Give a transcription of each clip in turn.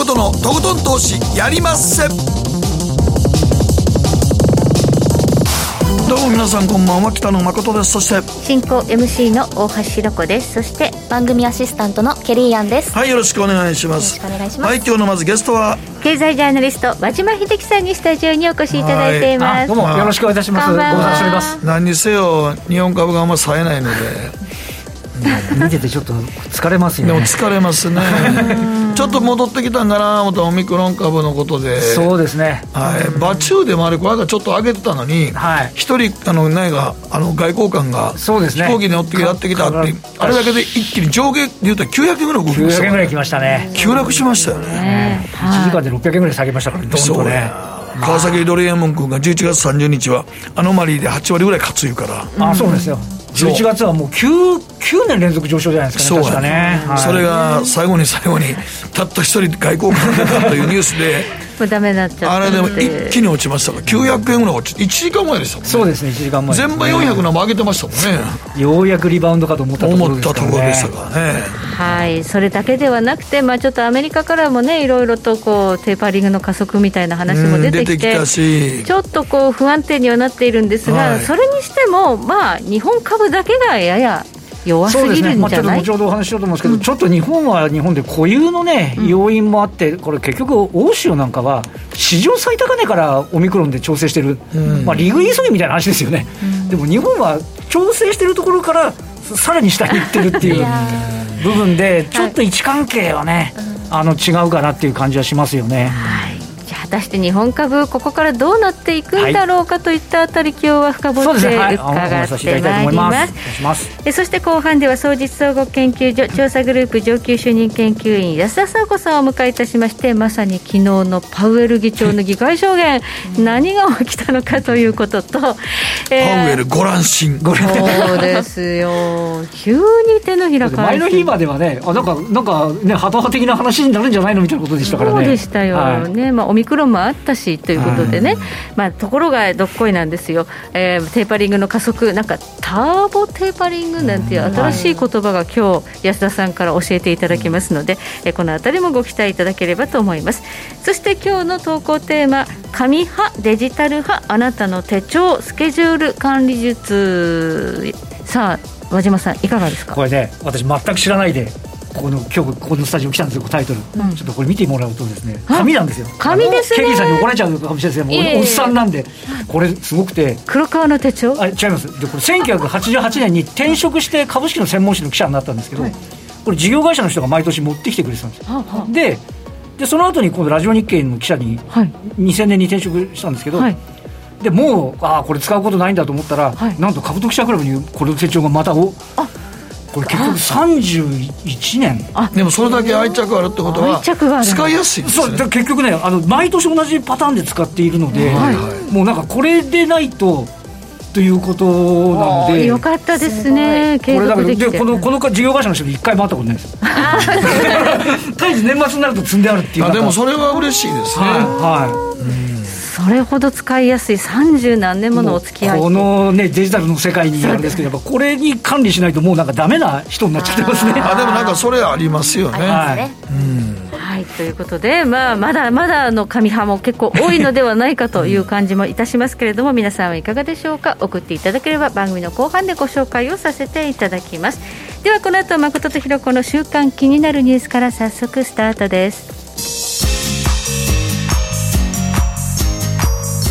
誠のとことん投資やりまっせどうも皆さんこんばんは北野誠です。そして進行 MC の大橋ひろ子です。そして番組アシスタントのケリーアンです。はいよろしくお願いします。よろしくお願いします。はい今日のまずゲストは？経済ジャーナリスト和島秀樹さんにスタジオにお越しいただいています、どうもよろしくお願いいたします。こんばんは。ご無沙汰しております。何にせよ日本株があんま冴えないので。見ててちょっと疲れますよでもね疲れますね ちょっと戻ってきたんかな思ったオミクロン株のことで。そうですね。はい、馬中でもあれ、この間ちょっと上げてたのに、はい。一人、あの、何が、あの、外交官が、そうですね。飛行機に乗ってやってきたってか、あれだけで一気に上下で言うたら900円ぐらい動きました900円ぐらい来まましたね。急落しましたよね。1時間で600円ぐらい下げましたからどんそうとねや。川崎ドリエモン君が11月30日は、アノマリーで8割ぐらい勝ついうから、あそうですよ。そう。11月はもう 9, 9年連続上昇じゃないですかね。確かね。はい。それが最後に最後に、たった一人外交官が出たというニュースで、もうダメになっちゃったあれでも一気に落ちましたか？ら、900円ぐらい落ちて、1時間前でしたもんね。そうですね1時間前全部400のも上げてましたもんね。ようやくリバウンドかと思ったところ思ったですからね。ところでしたからね。はい、それだけではなくて、まあ、ちょっとアメリカからもね、いろいろとこうテーパリングの加速みたいな話も出てきて、うん出てきたし。ちょっとこう不安定にはなっているんですが、はい。それにしても、まあ、日本株だけがやや弱すそうですね、ぎるんまあ、ちょっとじゃない、後ほどお話ししようと思うんですけど、ちょっと日本は日本で固有のね、要因もあって、これ、結局、欧州なんかは、史上最高値からオミクロンで調整してる、まあ、リグ急ぎみたいな話ですよね、でも日本は調整してるところから、ささらに下に行ってるっていう部分で、ちょっと位置関係はね、あの違うかなっていう感じはしますよね。はいたして日本株、ここからどうなっていくんだろうかといったあたり、今日は深掘って伺ってまいりま。ますそして後半では総実総合研究所調査グループ上級主任研究員安田佐子さんをお迎えいたしましてまさに昨日のパウエル議長の議会証言。何が起きたのかということと、えーパウエルご乱心。そうですよ。急に手のひら返前の日まではね、あなんか、なんかね、ハト派的な話になるんじゃないのみたいなことでしたからね。そうでしたよ、はい。ねまあ、オミクロンもあったしということでね、まあ、ところがどっこいなんですよ、えーテーパリングの加速、なんかターボテーパリングなんていう新しい言葉が今日安田さんから教えていただきますので、えーこのあたりもご期待いただければと思います。そして今日の投稿テーマ、紙派、デジタル派、あなたの手帳、スケジュール管理術、さあ、和島さん、いかがですか？これね、私、全く知らないで、ここの今日ここのスタジオ来たんですよ、タイトル、ちょっとこれ見てもらうと、ですね紙なんですよ、紙ですね。ケリーさんに怒られちゃうかもしれないですけど、いえいえ。おおっさんなんで、これ、すごくて、黒川の手帳？あ違います、でこれ、1988年に転職して株式の専門誌の記者になったんですけど、これ、事業会社の人が毎年持ってきてくれてたんですよ。はあはあ。ででその後に今度ラジオ日経の記者にはい。2000年に転職したんですけど、はい。でもうああこれ使うことないんだと思ったら、はい。なんと株と記者クラブにこれの手帳がまたおこれ結局31年。でもそれだけ愛着あるってことは愛着がある使いやすいですね。そう結局ねあの毎年同じパターンで使っているので、はい。もうなんかこれでないとということなので。よかったですね、継これだけ続できて。このこの事業会社の人に一回も会ったことないです。絶えず年末になると積んであるっていうあでもれそれは嬉しいですね、はい、はいそれほど使いやすい30何年ものお付き合い。この、ね、デジタルの世界にあるんですけど、やっぱこれに管理しないと、もうなんかダメな人になっちゃってますね。あでもなんかそれありますよねありますねはい、ということで、まあ、まだまだの紙派も結構多いのではないかという感じもいたしますけれども、皆さんはいかがでしょうか、送っていただければ番組の後半でご紹介をさせていただきます。では、この後誠とひろ子の週間気になるニュースから早速スタートです。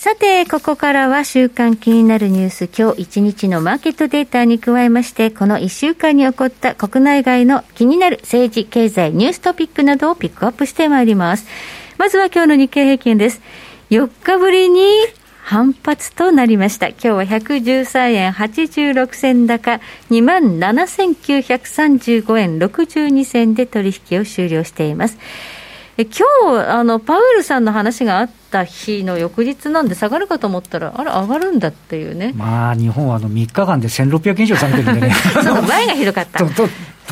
さて、ここからは週間気になるニュース、今日一日のマーケットデータに加えまして、この一週間に起こった国内外の気になる政治、経済、ニューストピックなどをピックアップしてまいります。まずは今日の日経平均です。4日ぶりに反発となりました。今日は113円86銭高、27,935円62銭で取引を終了しています。え今日あのパウエルさんの話があった日の翌日なんで下がるかと思ったら、あれ、上がるんだっていうね。まあ、日本はあの3日間で1600円以上下げてるんでね。そう前がひどかった。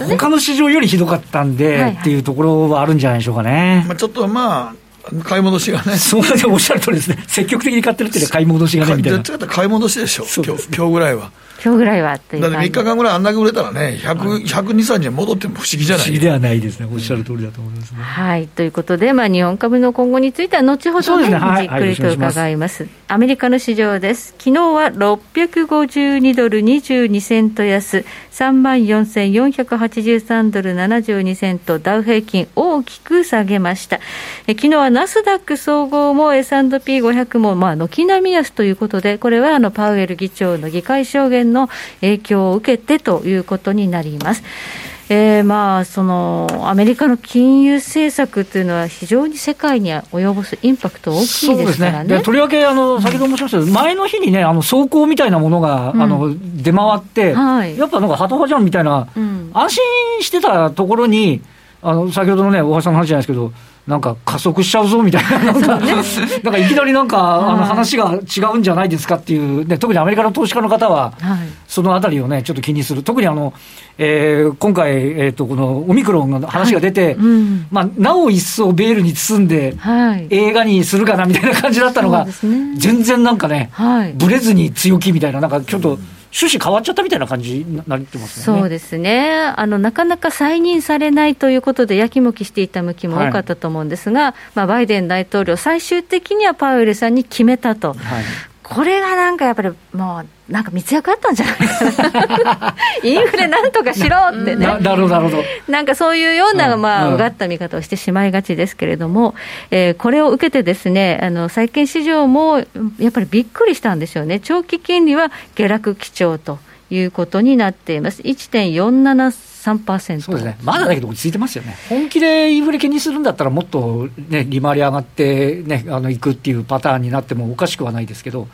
他の市場よりひどかったんで、はいはい、っていうところはあるんじゃないでしょうかね。まあ、ちょっとまあ買い戻しがね。そうおっしゃる通りですね。積極的に買ってるっていう買い戻しがね、みたいな。買い戻しでしょ、今日今日ぐらいは。今日ぐらいはっていうだって3日間ぐらいあんだけ売れたらね、100、102、3に戻っても不思議じゃない？不思議ではないですね、おっしゃる通りだと思いますね。はい、ということで、まあ、日本株の今後については、後ほどね、ね。はい、じっくりと伺います。はい、アメリカの市場です。昨日は652ドル22セント安、34,483ドル72セント、ダウ平均大きく下げました。え昨日はナスダック総合も S&P500 も、まあ、軒並み安ということで、これはあのパウエル議長の議会証言の影響を受けてということになります。えー、まあそのアメリカの金融政策というのは、非常に世界に及ぼすインパクト大きいですからね。ね。とりわけあの、先ほど申しましたけど、前の日にね、あの走行みたいなものが、うん、あの出回って、はい、やっぱなんか、ハト派じゃんみたいな、うん、安心してたところに、あの先ほどのね、大橋さんの話じゃないですけど、なんか加速しちゃうぞみたいな、なんか、ね、なんかいきなりなんか、あの話が違うんじゃないですかっていう、ね、特にアメリカの投資家の方は、そのあたりをね、ちょっと気にする、特にあの、えー、今回、えーと、このオミクロンの話が出て、はいうん、まあ、なお一層ベールに包んで、はい、映画にするかなみたいな感じだったのが、ね、全然なんかね、はい、ぶれずに強気みたいな、なんかちょっと。趣旨変わっちゃったみたいな感じになってますね。そうですね。あの、なかなか再任されないということで、やきもきしていた向きも多かったと思うんですが、はい、まあ、バイデン大統領、最終的にはパウエルさんに決めたと、はい、これがなんかやっぱり、もうなんか密約あったんじゃないかな、インフレなんとかしろってね、なるほど、なるほど。なんかそういうような、まあ、うがった見方をしてしまいがちですけれども、えー、これを受けてですね、あの債券市場もやっぱりびっくりしたんでしょうね、長期金利は下落基調と。いうことになっています。1.473%そうですね、まだだけど落ち着いてますよね、本気でインフレ気にするんだったら、もっと、ね、利回り上がって、ね、あのいくっていうパターンになってもおかしくはないですけど、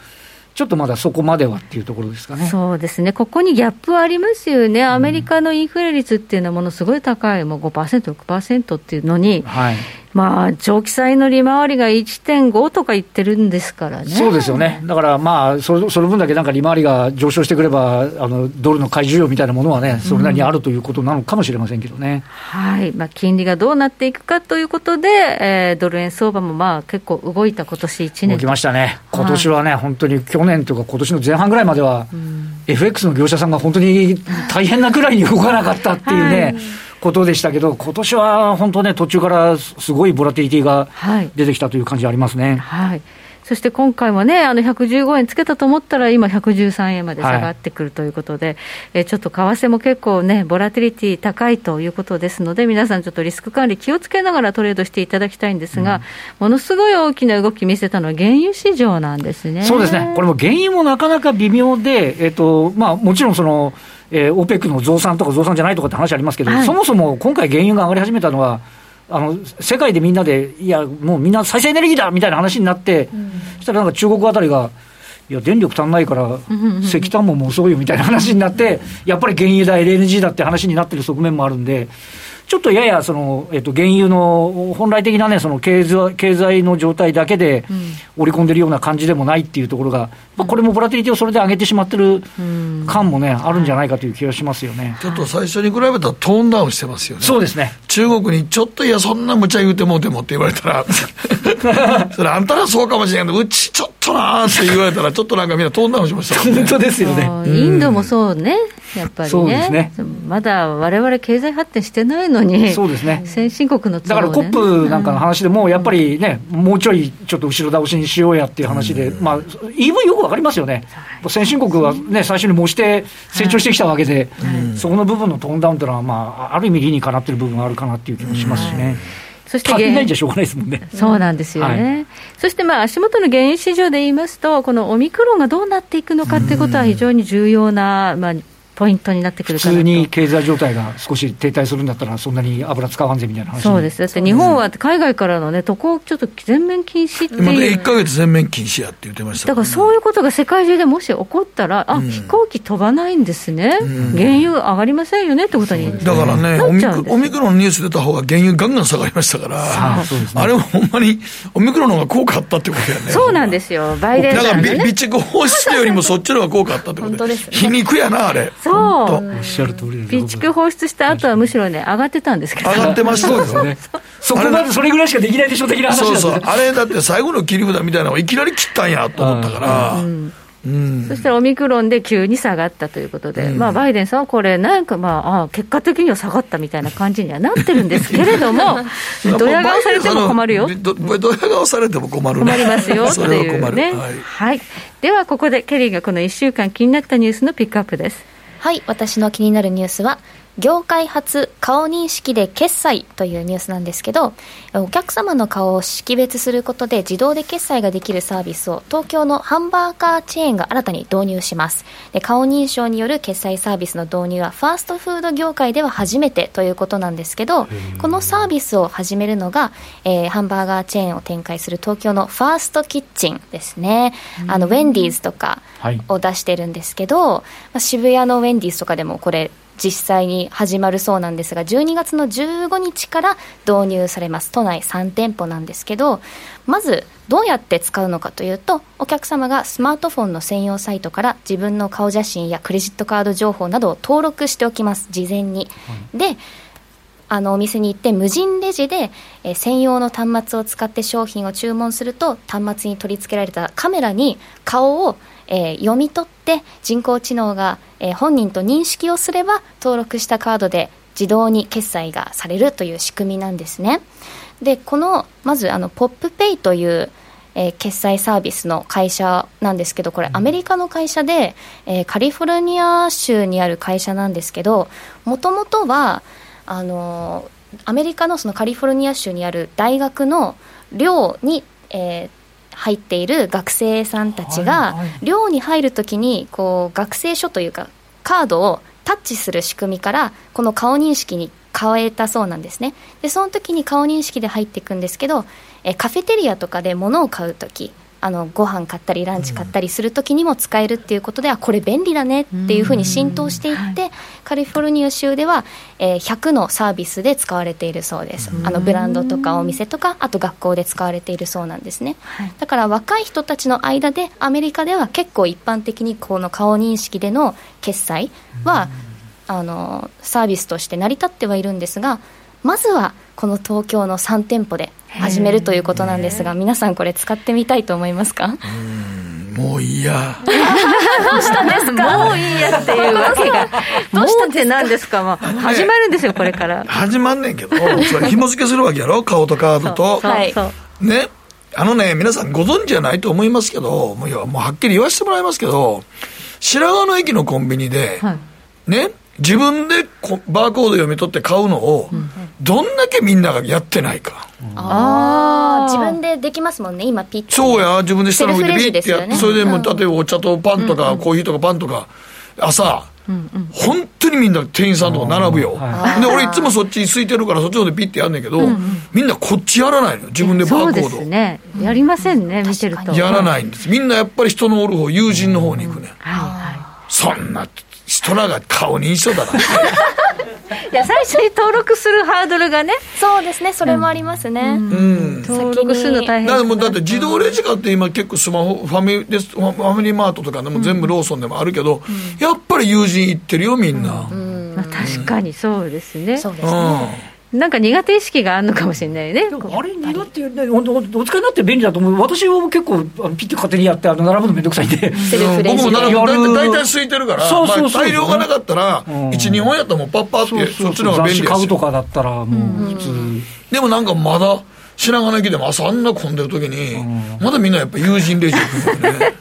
ちょっとまだそこまではっていうところですかね。そうですね、ここにギャップはありますよね、アメリカのインフレ率っていうのはものすごい高い、もう5%、6%っていうのに、はい、まあ、長期債の利回りが1.5とか言ってるんですからね。そうですよね。だからまあ、そその分だけなんか利回りが上昇してくれば、あのドルの買い需要みたいなものはね、それなりにあるということなのかもしれませんけどね。うん、はい。まあ、金利がどうなっていくかということで、えー、ドル円相場もまあ結構動いた今年1年。動きましたね。今年はね、はい、本当に去年というか今年の前半ぐらいまでは、うん、FX の業者さんが本当に大変なくらいに動かなかったっていうね。はいことでしたけど、今年は本当ね、途中からすごいボラティリティが出てきたという感じありますね。はい、はいそして今回もね、あの115円つけたと思ったら、今、113円まで下がってくるということで、はい、えちょっと為替も結構ね、ボラティリティ高いということですので、皆さん、ちょっとリスク管理、気をつけながらトレードしていただきたいんですが、うん、ものすごい大きな動き見せたのは、原油市場なんですね。そうですね、これも原油もなかなか微妙で、えっとまあ、もちろんその、えー、OPEC の増産とか増産じゃないとかって話ありますけど、はい、そもそも今回、原油が上がり始めたのは、あの世界でみんなで、いや、もうみんな再生エネルギーだみたいな話になって、うん、そしたらなんか中国あたりが、いや、電力足んないから、石炭ももうそうよみたいな話になって、やっぱり原油だ、LNG だって話になってる側面もあるんで、ちょっとややその、えっと、原油の本来的な、ね、その経済経済の状態だけで織り込んでるような感じでもないっていうところが、まあ、これもボラティリティをそれで上げてしまってる感もね、あるんじゃないかという気がしますよねちょっと最初に比べたらトーンダウンしてますよね。そうですね中国にちょっといや、そんな無茶言うてもうてもって言われたら、それあんたらそうかもしれないけど、うちちょっとなーって言われたら、ちょっとなんかみんなトーンダウンしましたね。本当ですよね。インドもそうね。やっぱりね、そうですね。まだわれわれ経済発展してないのに、そうですね、先進国の、ね、だからコップなんかの話でも、やっぱりね、うん、もうちょいちょっと後ろ倒しにしようやっていう話で、うん、まあ、EV よくわかりますよね、先進国はね、最初に模して成長してきたわけで、はい、そこの部分のトーンダウンというのは、まあ、ある意味、理にかなってる部分があるかなっていう気もしますしね。うんそして足りないんじゃしょうがないですもんね。そうなんですよね。はい、そしてまあ足元の原油市場で言いますと、このオミクロンがどうなっていくのかということは非常に重要なまあポイントになってくるか普なと。通に経済状態が少し停滞するんだったら、そんなに油使わんぜみたいな話そうです、だって日本は海外からの、ね、渡航、ちょっと全面禁止ってまだいう1。か月全面禁止やって言ってましただからそういうことが世界中でもし起こったら、あ、うん。飛行機飛ばないんですね、ん。原油上がりませんよねってことにだからね、なオミクオミクロンのニュース出た方が原油ガンガン下がりましたから、ああそうですね。あれはほんまにオミクロンの方が効果あったってことやね。そうなんですよ、バイデンだからびさんのね。備蓄放出よりもそっちの方が効果あったってこと本当ですね皮肉やな、あれ。そう。おっしゃる通りです備蓄放出した後はむしろね、上がってたんですけど、上がってましたよ。ね。そこまでそれぐらいしかできないでしょ。的な話そうそう。あれだって最後の切り札みたいなのをいきなり切ったんやと思ったから、うん。そしたらオミクロンで急に下がったということで、まあ、バイデンさんはこれ、なんかまあ、あ結果的には下がったみたいな感じにはなってるんですけれども、ドヤ顔されても困るよ。どどや顔されても困るね。困りますよ。っ てそれはいうね、はい。はい、ではここでケリーがこの1週間気になったニュースのピックアップですはい、私の気になるニュースは、業界初顔認識で決済というニュースなんですけど、お客様の顔を識別することで自動で決済ができるサービスを東京のハンバーガーチェーンが新たに導入します。で顔認証による決済サービスの導入はファーストフード業界では初めてということなんですけど、このサービスを始めるのが、えーハンバーガーチェーンを展開する東京のファーストキッチンですね。あの、ウェンディーズとか、はい。を出してるんですけど、まあ、渋谷のウェンディーズとかでもこれ実際に始まるそうなんですが12月の15日から導入されます。都内3店舗なんですけどまずどうやって使うのかというとお客様がスマートフォンの専用サイトから自分の顔写真やクレジットカード情報などを登録しておきます。事前に、であのお店に行って無人レジで、えー専用の端末を使って商品を注文すると端末に取り付けられたカメラに顔を、えー読み取って人工知能が、えー本人と認識をすれば登録したカードで自動に決済がされるという仕組みなんですね。でこのまずあのポップペイというえー決済サービスの会社なんですけどこれアメリカの会社で、えーカリフォルニア州にある会社なんですけどもともとはあのーアメリカのそのカリフォルニア州にある大学の寮に、えー入っている学生さんたちが、寮に入るときにこう学生証というかカードをタッチする仕組みからこの顔認識に変えたそうなんですね。でその時に顔認識で入っていくんですけどえカフェテリアとかで物を買う時あのご飯買ったりランチ買ったりする時にも使えるっていうことで、あこれ便利だねっていうふうに浸透していって、カリフォルニア州では、えー100のサービスで使われているそうです、あのブランドとかお店とかあと学校で使われているそうなんですね、だから若い人たちの間でアメリカでは結構一般的にこの顔認識での決済は、あのサービスとして成り立ってはいるんですがまずはこの東京の3店舗で始めるということなんですが皆さんこれ使ってみたいと思いますか？もういいや。もういいやっていうわけが、もうって何ですか、まあ、始まるんですよ、これから。始まんねんけど、それ紐付けするわけやろ？顔とカードと。はい。ね。あのね、皆さんご存知じゃないと思いますけど、もういやもうはっきり言わせてもらいますけど、白髪の駅のコンビニで、はい。ね、自分でこバーコード読み取って買うのを、どんだけみんながやってないか。あー。自分でできますもんね今ピッてそうや、自分で下の上でビーってやって、セルフレジですよね。それでもう、うん。例えばお茶とパンとか、コーヒーとかパンとか、朝、本当にみんな店員さんとか並ぶよ。はで、俺いつもそっちに空いてるから、そっちの方でピッてやんねんけど、みんなこっちやらないのよ。自分でバそうでーコード。すね、やりませんね、見てると。やらないんです。みんなやっぱり人のおる方、友人の方に行くね。ん。はいはそんな人らが顔認証だな。い、いや最初に登録するハードルがね、そうですね。それもありますね、うん。登録するの大変だってもうだって自動レジ買って今結構スマホファミレスファミリーマートとかでも全部ローソンでもあるけど、やっぱり友人行ってるよみんな、うん。まあ、確かにそうですね、そうですねなんか苦手意識があるのかもしれないね。あれ苦手ね、おおお使いになって便利だと思う、私は結構、あのピッて勝手にやって、あの並ぶのめんどくさいんで、セルフレジで。僕もなるやる。大体空いてるからそうそうそう。まあ、大量がなかったら、うん。12本やったらもうパッパーってそっちの方が便利ですよ買うとかだったら、もう普通、でもなんかまだ白髪の駅でも朝あんな混んでる時に、まだみんなやっぱ友人レジ行くんだよね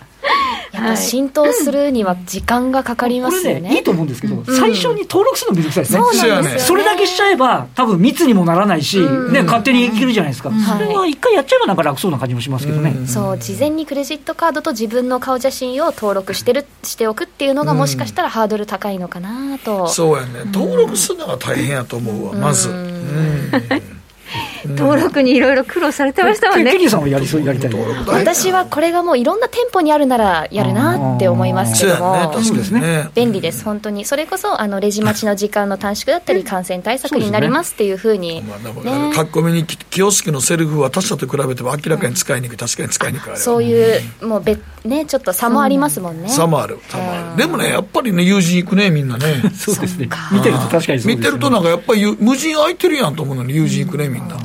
やっぱ浸透するには時間がかかりますよね。ねいいと思うんですけど、最初に登録するのめんどくさいですね。そうなんですよね。それだけしちゃえば、多分密にもならないし、ね、勝手にいけるじゃないですか。それは一回やっちゃえばなんか楽そうな感じもしますけどね。そう、事前にクレジットカードと自分の顔写真を登録してる、しておくっていうのがもしかしたらハードル高いのかなと。そうやね。登録するのが大変やと思うわ、まず。うん登録にいろいろ苦労されてましたもんね。ケニーさんはやりそうやりたい。私はこれがもういろんな店舗にあるならやるなって思いますけども、そうですね。便利です本当に。それこそあのレジ待ちの時間の短縮だったり感染対策になりますっていうふうに。まあ、書き込みにキオスクのセルフは他社と比べても明らかに使いにくい確かに使いにくい。そういうもう別ねちょっと差もありますもんね。差もある差もある。でもねやっぱりね友人行くねみんなね。そうですね。見てると確かに見てるとなんかやっぱり無人空いてるやんと思うのに友人行くねみんな。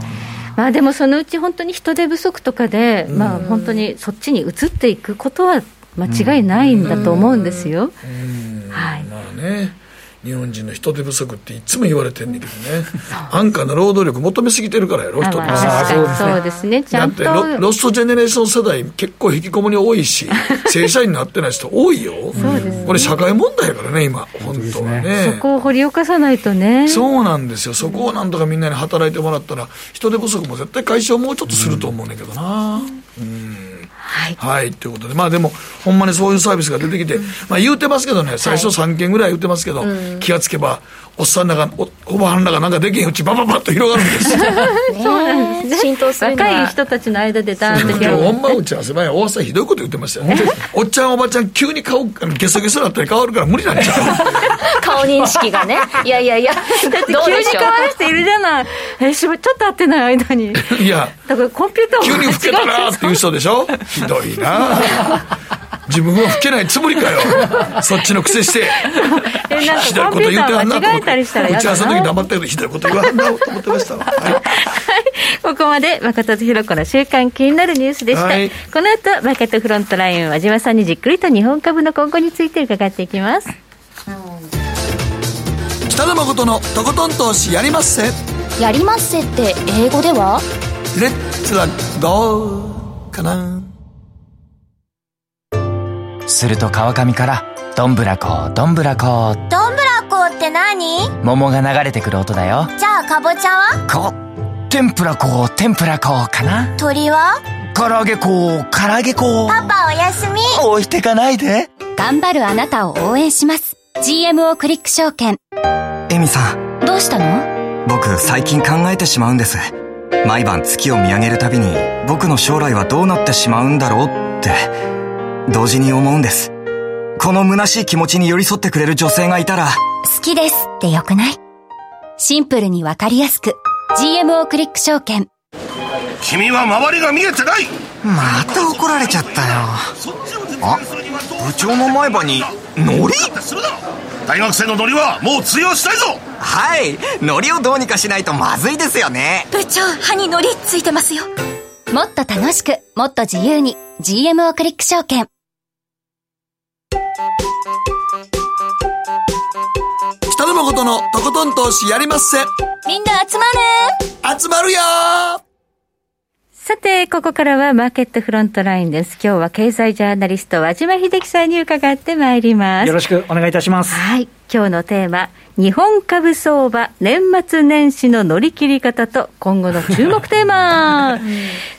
まあでもそのうち本当に人手不足とかで、まあ本当にそっちに移っていくことは間違いないんだと思うんですよ。はい。まあね。日本人の人手不足っていつも言われてんねんけどね。安価な労働力求めすぎてるからやろ人手不足そうですね。ちゃんと。だってロストジェネレーション世代結構引きこもり多いし 正社員になってない人多いよ。これ社会問題やからね今本当はね。そこを掘り起こさないとね。そうなんですよ。そこをなんとかみんなに働いてもらったら人手不足も絶対解消もうちょっとすると思うねんけどな。うんはい、はい、ということで、まあでも、ほんまにそういうサービスが出てきて、まあ言うてますけどね、最初3件ぐらい言ってますけど、気がつけば、おっさんらが、おおばはんらがなんかできへんうち、ばばばっと広がるんです。そうなんです浸透する若い人たちの間でダーンと広がる。ほんま打ち合わせ前、大朝ひどいこと言ってましたよね。おっちゃんおばちゃん、急に顔、ゲソゲソなったり変わるから無理なんちゃう 顔認識がね。いやいやいや、だって急に変わる人いるじゃない。え、しぶちょっと会ってない間に。いや、だからコンピューター急に老けたなっていう人でしょひどいな自分は老けないつもりかよ。そっちの癖して。え、なんかコンピューター間違えたりしたら打ち合わせの時黙ったけど、ひどいこと言わんなと思ってましたわ。はい。ここまで、誠とひろ子の週間気になるニュースでした。はい、この後、マーケットフロントライン、和島さんにじっくりと日本株の今後について伺っていきます。北野誠のとことん投資やりまっせ。やりまっせって英語では？レッツラゴーかな？すると川上からどんぶらこどんぶらこどんぶらこって何？桃が流れてくる音だよ。じゃあかぼちゃは？こ天ぷらこ天ぷらこかな。鳥は？唐揚げこ唐揚げこパパおやすみ。置いてかないで。頑張るあなたを応援します。GMO クリック証券。エミさん。どうしたの？僕最近考えてしまうんです。毎晩月を見上げるたびに僕の将来はどうなってしまうんだろうって同時に思うんです。この虚しい気持ちに寄り添ってくれる女性がいたら、好きですってよくない？シンプルにわかりやすく。GMO クリック証券。君は周りが見えてないまた怒られちゃったよ。あ、部長の前歯に、ノリ大学生のノリはもう通用したいぞはい、ノリをどうにかしないとまずいですよね。部長、歯にノリついてますよ。もっと楽しく、もっと自由に、GMO クリック証券。北野誠のとことん投資やりまっせ。みんな集まる集まるよさて、ここからはマーケットフロントラインです。今日は経済ジャーナリスト、和島秀樹さんに伺ってまいります。よろしくお願いいたします。はい。今日のテーマ、日本株相場、年末年始の乗り切り方と、今後の注目テーマ、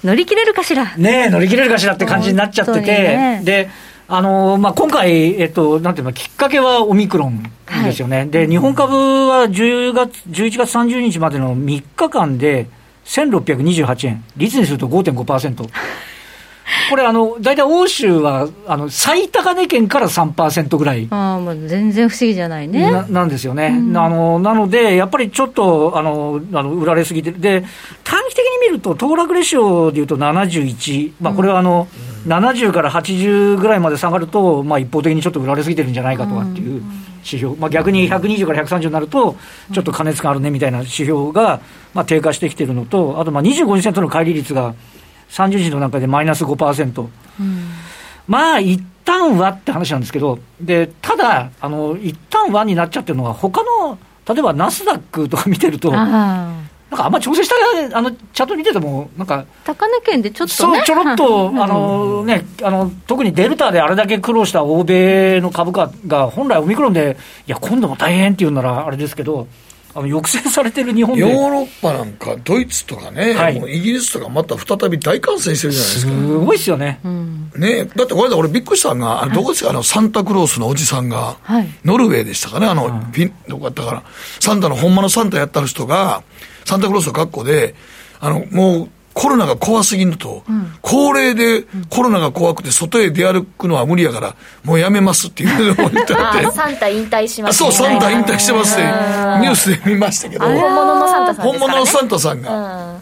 乗り切れるかしら。ねえ、乗り切れるかしらって感じになっちゃってて、ね、で、あのまあ、今回、えっと、なんていうの、きっかけはオミクロンですよね、はい、で日本株は10月11月30日までの3日間で1628円、率にすると5.5%。これあの、大体欧州はあの最高値圏から3%ぐらい。あもう全然不思議じゃないね。ななんですよね、うん、あのなので、やっぱりちょっとあのあの売られすぎて。る、で短期的に見ると、騰落レシオでいうと71、まあ、これはあの、うん、70から80ぐらいまで下がると、まあ、一方的にちょっと売られすぎてるんじゃないかとかっていう指標、まあ、逆に120から130になると、ちょっと過熱感あるねみたいな指標が、まあ、低下してきてるのと、あとまあ25%の乖離率が。30日の中でマイナス5%、うん、まあ一旦はって話なんですけど、でただ、あの一旦はになっちゃってるのは、他の例えばナスダックとか見てると、なんかあんま調整したあのチャート見てても、なんか、高値圏でちょっとね、そうちょろっと、あのね、あの特にデルタであれだけ苦労した欧米の株価が、本来オミクロンで、いや、今度も大変っていうならあれですけど、あの抑制されてる日本で。ヨーロッパなんか、ドイツとかね、はい。もうイギリスとかまた再び大感染してるじゃないですか。すごいですよね。ね、だってこれだ、俺びっくりしたのが、あれどこですか、あの、サンタクロースのおじさんが、はい。ノルウェーでしたかね、あの、フィン、どこやったかな、サンタの、ほんまのサンタやった人が、サンタクロースの格好で、あの、もう、コロナが怖すぎると、高齢でコロナが怖くて外へ出歩くのは無理やから、もうやめますっていうのを言ってあって。サンタ引退しまあすね。そう、サンタ引退してますって、ニュースで見ましたけど、本物のサンタさん本物のサンタさんが、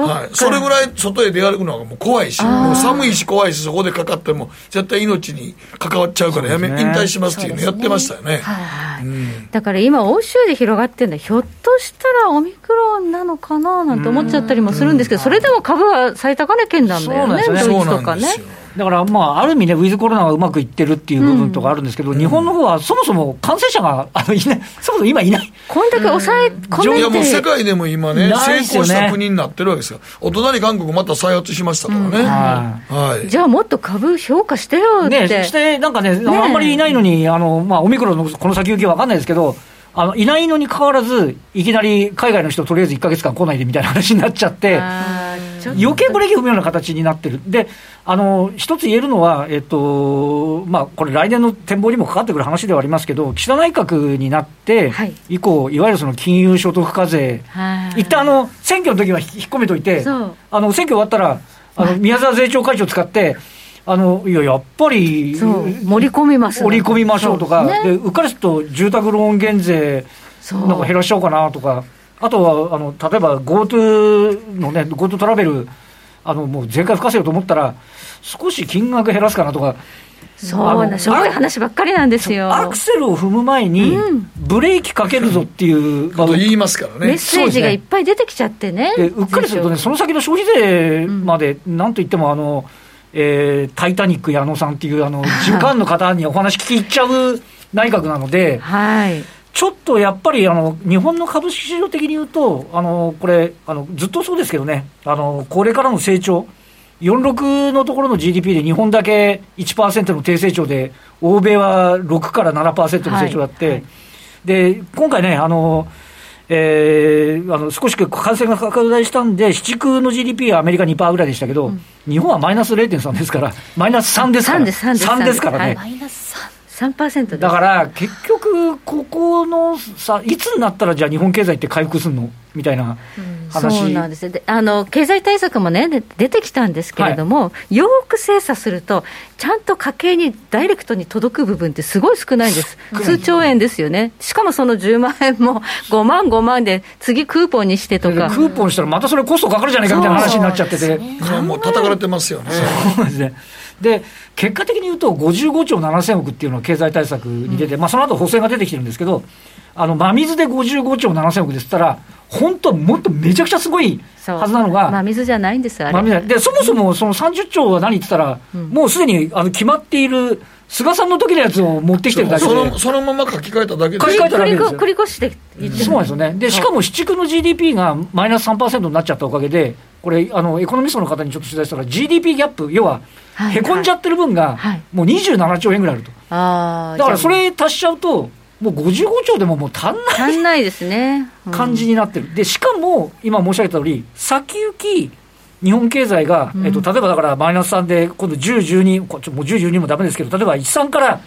はい、それぐらい外へ出歩くのがもう怖いし、もう寒いし怖いし、そこでかかっても、絶対命に関わっちゃうから、やめ、ね。引退しますっていうのやってましたよね。だから今、欧州で広がってるんだ、ひょっとしたらオミクロンなのかななんて思っちゃったりもするんですけど、それでも株は最高値圏なんだよね、ドイツとかね。だから、まあ、ある意味ね、ウィズコロナがうまくいってるっていう部分とかあるんですけど、日本の方はそもそも感染者があのいない、そもそも今いない。こんだけ抑え込めいやもう世て、界でも今ね、ね功した国になってるわけですよ。お隣韓国また再発しましたからね。ははい。じゃあもっと株評価してよって。ね、して、なんかね、あんまりいないのに、あの、まあ、オミクロンのこの先行きは分かんないですけど、あの、いないのに関わらず、いきなり海外の人とりあえず1ヶ月間来ないでみたいな話になっちゃって、余計ブレーキ踏むような形になってる。で、あの、一つ言えるのは、えっと、まあ、これ来年の展望にもかかってくる話ではありますけど、岸田内閣になってはい。以降、いわゆるその金融所得課税、はい。一旦あの、選挙の時は引っ込めといて、あの、選挙終わったら、あの、宮沢税調会長使って、あの、いや、やっぱり、盛り込みます盛り込みましょうとか、そう。ね。でうっかりすると住宅ローン減税、なんか減らしちゃおうかなとか、あとはあの例えば GoTo のね、GoTo トラベル、あのもう全回吹かせようと思ったら、少し金額減らすかなとか、そうな、しょぼい話ばっかりなんですよ。アクセルを踏む前に、ブレーキかけるぞっていう、まあこと言いますからメッね。セージがいっぱい出てきちゃってね。でうっかりするとね、その先の消費税まで、なんといっても、あの、えータイタニック矢野さんっていう、あの、事務官の方にお話聞きちゃう内閣なので、はい。ちょっとやっぱりあの日本の株式市場的に言うと、あのこれあの、ずっとそうですけどね、あのこれからの成長、46のところの GDP で日本だけ1%の低成長で、欧米は6から7%の成長だって、はい。はいで今回ね、あのえーあの少し感染が拡大したんで、市地区の GDP はアメリカ2%ぐらいでしたけど、日本はマイナス0.3ですから、マイナス3ですから、3です3です3です。からね。はいマイナス3%です。だから結局、ここのさ、いつになったらじゃあ日本経済って回復するのみたいな話、そうなんです。であの経済対策もね、で出てきたんですけれども、よーく精査すると、ちゃんと家計にダイレクトに届く部分ってすごい少ないんです、数兆円ですよね、しかもその10万円も5万、5万で、次、クーポンにしてとでか、クーポンしたらまたそれコストかかるじゃないかみたいな話になっちゃってて。もうもう叩かれてますよね。そうですね。で、結果的に言うと、55兆7000億っていうのは経済対策に出て、まあその後補正が出てきてるんですけど、あの真水で55兆7000億ですったら、本当はもっとめちゃくちゃすごいそうはずなのが、まあ、水じゃないんです、あれ。でそもそもその30兆は何って言ったら、もうすでにあの決まっている菅さんの時のやつを持ってきてるだけで。そのそのまま書き換えただけで。書き換えただけで繰り越して言ってるそうなんですよね。で、しかも、市地区の GDP がマイナス3%になっちゃったおかげで、これ、あの、エコノミストの方にちょっと取材したら、GDP ギャップ、要は、はいへこんじゃってる分がはい、もう27兆円ぐらいあると。だから、それ足しちゃうと、もう55兆でももう足んあ足んないですね。うんない感じになってる。で、しかも、今申し上げた通り、先行き、日本経済が、えっと、例えばだからマイナス3で、今度10、12、こちょもう10、12もダメですけど、例えば1、3から、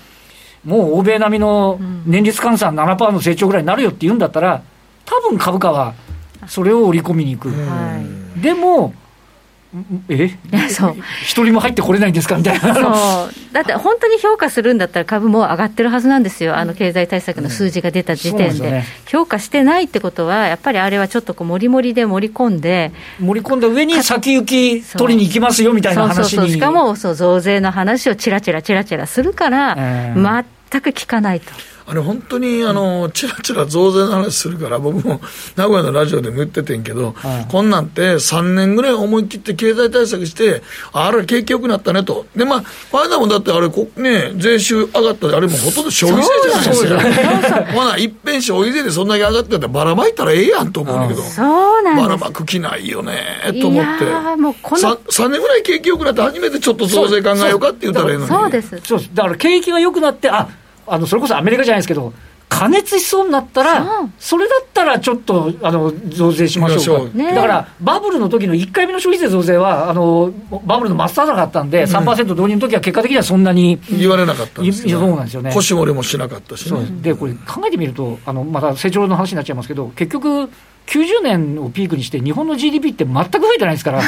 もう欧米並みの年率換算7%の成長ぐらいになるよって言うんだったら、多分株価はそれを織り込みに行く。はい。でも、んえ？そう。一人も入ってこれないんですか？みたいな。そう。だって本当に評価するんだったら、株も上がってるはずなんですよ、あの経済対策の数字が出た時点で、そうなんでね。評価してないってことは、やっぱりあれはちょっとこう、もりもりで盛り込んで、盛り込んだ上に先行き取りに行きますよみたいなそうそうそう。しかもそう増税の話をちらちらちらちらするから、え全く聞かないと。あれ本当にあのちらちら増税の話するから僕も名古屋のラジオでも言っててんけど、こんなんて3年ぐらい思い切って経済対策してあれ景気良くなったねと。でまあファイザーもだってあれこね税収上がったあれもほとんど消費税じゃないですか ほな一遍消費税でそんだけ上がってたらばらまいたらええやんと思うんだけど。そうなんばらまく気ないよねと思って。いやーもうこの 3, 3年ぐらい景気良くなって初めてちょっと増税考えようかって言ったらええのに。そうです。そうです。だから景気が良くなって、ああのそれこそアメリカじゃないですけど、加熱しそうになったら、それだったらちょっとあの増税しましょうか、ね。だからバブルの時の1回目の消費税増税は、あのバブルの真っ只中だったんで、3%導入の時は結果的にはそんなに、言われなかったんですそうなんですよね。腰漏れもしなかったしね。でこれ、考えてみると、あのまた成長の話になっちゃいますけど、結局、90年をピークにして、日本の GDP って全く増えてないですから。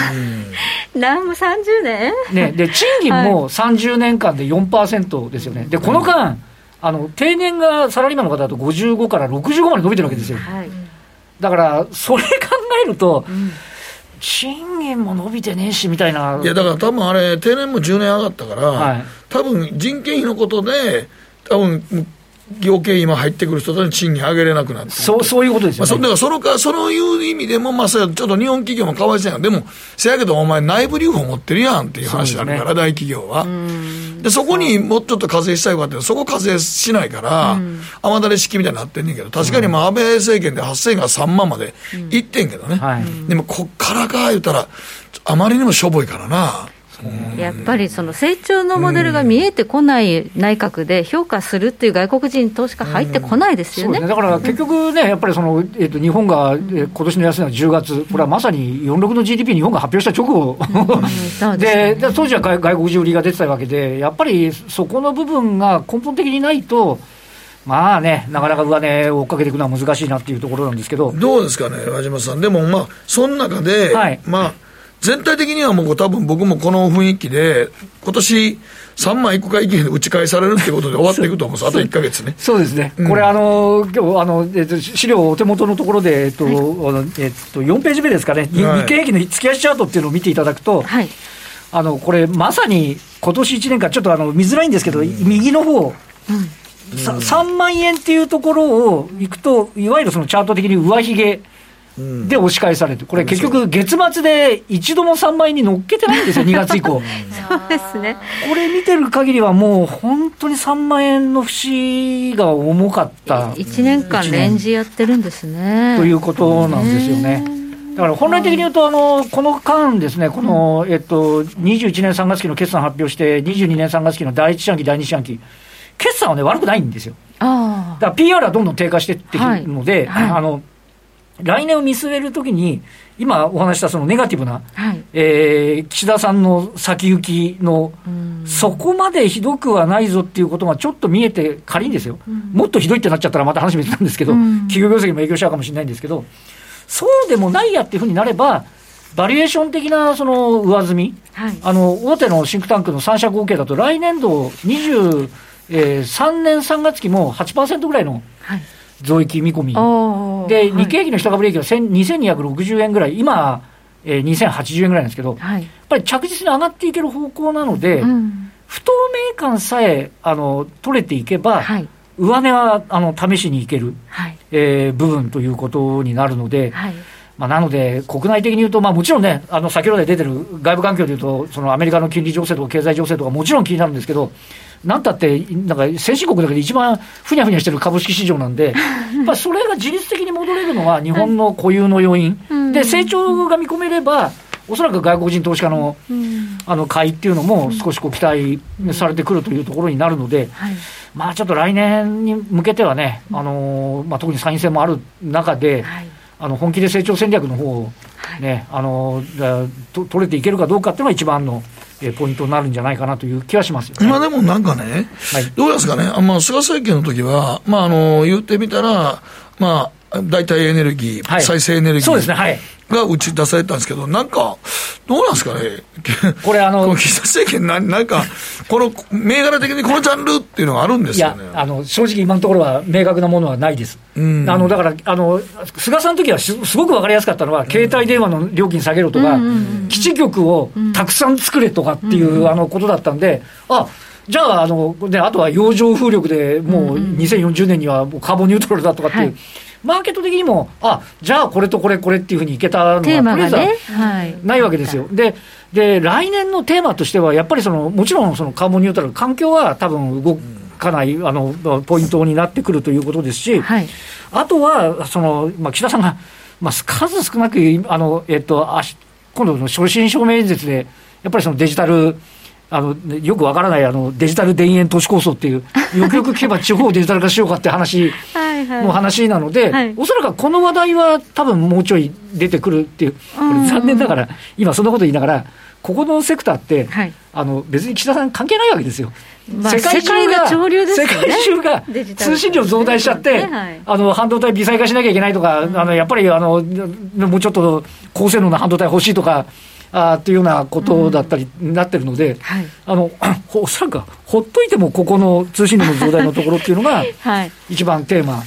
何も30年？ね、で賃金も30年間で4%ですよね、でこの間、あの定年がサラリーマンの方だと55から65まで伸びてるわけですよ、はい。だからそれ考えると、賃金も伸びてねえしみたいな、いやだから多分あれ定年も10年上がったから、はい。多分人件費のことで多分業界今入ってくる人たちに賃金上げれなくなってそうそういうことですまあ、そよね。だからそのか、そういう意味でも、まあ、ちょっと日本企業もかわいそうやん。でも、せやけどお前内部留保持ってるやんっていう話になるから、そう大企業は。で、そこにもうちょっと課税したいかって、そこ課税しないから、甘だれ式みたいになってんねんけど、確かにまあ、安倍政権で8000が3万までいってんけどね。はいでも、こっからか言ったら、あまりにもしょぼいからな。やっぱりその成長のモデルが見えてこない内閣で評価するっていう外国人投資家入ってこないですよね。そうですね、。だから結局ね、やっぱりその、えっと日本が、えー今年の安値は10月、これはまさに46の GDP、日本が発表した直後、でね。で当時は外外国人売りが出てたわけで、やっぱりそこの部分が根本的にないと、まあね、なかなか上値を追っかけていくのは難しいなっていうところなんですけど、どうですかね、和島さん。でもまあ、その中で、はい。まあ、全体的にはもう多分僕もこの雰囲気で、今年3万いくかいけ打ち返されるってことで終わっていくと思うんです、あと1か月ね。そうですね、これ、あの今日あの、えっと、資料、お手元のところで、えっとあのえっと、4ページ目ですかね、にはい。日経平均の月足チャートっていうのを見ていただくと、はい。あのこれ、まさに今年1年間、ちょっとあの見づらいんですけど、右の方、さ3万円っていうところをいくと、いわゆるそのチャート的に上髭で押し返されて、これ、結局、月末で一度も3万円に乗っけてないんですよ、2月以降。そうですね。これ見てる限りは、もう本当に3万円の節が重かった。1年間レンジやってるんですね。ということなんですよね。だから本来的に言うと、あのこの間ですね、この、えっと、21年3月期の決算発表して、22年3月期の第1四半期、第2四半期、決算はね、悪くないんですよ。あだから PR はどんどん低下していってるので、はいはいあの来年を見据えるときに、今お話したそのネガティブな、あ。はい。えー岸田さんの先行きの、そこまでひどくはないぞっていうことがちょっと見えて、仮にですよ、もっとひどいってなっちゃったらまた話別なんですけど、うん企業業績も影響しちゃうかもしれないんですけど、そうでもないやっていうふうになれば、バリエーション的なその上積み、はい。あの大手のシンクタンクの3社合計だと、来年度23年3月期も8%ぐらいのはい。増益見込み。で、はい日経平均の一株利益は1000 2260円ぐらい、今、えー、2080円ぐらいなんですけど、やっはい。ぱり着実に上がっていける方向なので、うん。不透明感さえあの取れていけば、はい。上値はあの試しにいける、はい。えー部分ということになるので、はい。まあ、なので、国内的に言うと、まあ、もちろんね、あの先ほど出てる外部環境でいうと、そのアメリカの金利情勢とか経済情勢とか、もちろん気になるんですけど、なんたって、なんか先進国だけで一番ふにゃふにゃしてる株式市場なんで、やっぱりそれが自律的に戻れるのは日本の固有の要因、うんで成長が見込めれば、おそらく外国人投資家のうん。あの買いっていうのも少しこう期待されてくるというところになるので、はい。まあちょっと来年に向けてはね、あのまあ、特に参院選もある中で、はい。あの本気で成長戦略の方をね、あの取れていけるかどうかっていうのが一番の、えーポイントになるんじゃないかなという気はしますよね。今でもなんかね、はい。どうですかね、あまあ、菅政権の時は、まあ、あの言ってみたら、まあ、代替エネルギー、はい。再生エネルギそうですね、ーはい。が打ち出されたんですけど、なんか、どうなんですかね、これあの こ岸田政権な、なんか、この銘柄的にこのジャンルっていうのがあるんでいやすよね。あの正直、今のところは明確なものはないです。うん。あのだからあの、菅さんの時はすすごく分かりやすかったのは、携帯電話の料金下げろとか、基地局をたくさん作れとかっていう、あのことだったんで、あじゃああの、ね、あとは洋上風力でもう2040年にはもうカーボンニュートラルだとかっていう、はいマーケット的にも、あじゃあこれとこれ、これっていうふうにいけたのが、テーマがねははい。ないわけですよ。でで来年のテーマとしては、やっぱりそのもちろんそのカーボンニュートラル、環境は多分動かないあのポイントになってくるということですし、はい。あとはその、まあ、岸田さんが、まあ、数少なくあの、えっと、あし今度の所信証明演説で、やっぱりそのデジタル、あのよくわからないあのデジタル田園都市構想っていう、よ くよく聞けば地方をデジタル化しようかって話はいはい。の話なので、はい。おそらくこの話題は多分もうちょい出てくるっていう、これ残念ながら、今そんなこと言いながら、ここのセクターって、はい。あの別に岸田さん関係ないわけですよ。まあ世界が潮流ですよね。世界中が通信量増大しちゃって、はいあの半導体微細化しなきゃいけないとか、あのやっぱりあのもうちょっと高性能な半導体欲しいとか。あーっていうようなことだったりなってるので、はい。あの おそらくほっといてもここの通信量の増大のところっていうのが はい。一番テーマ、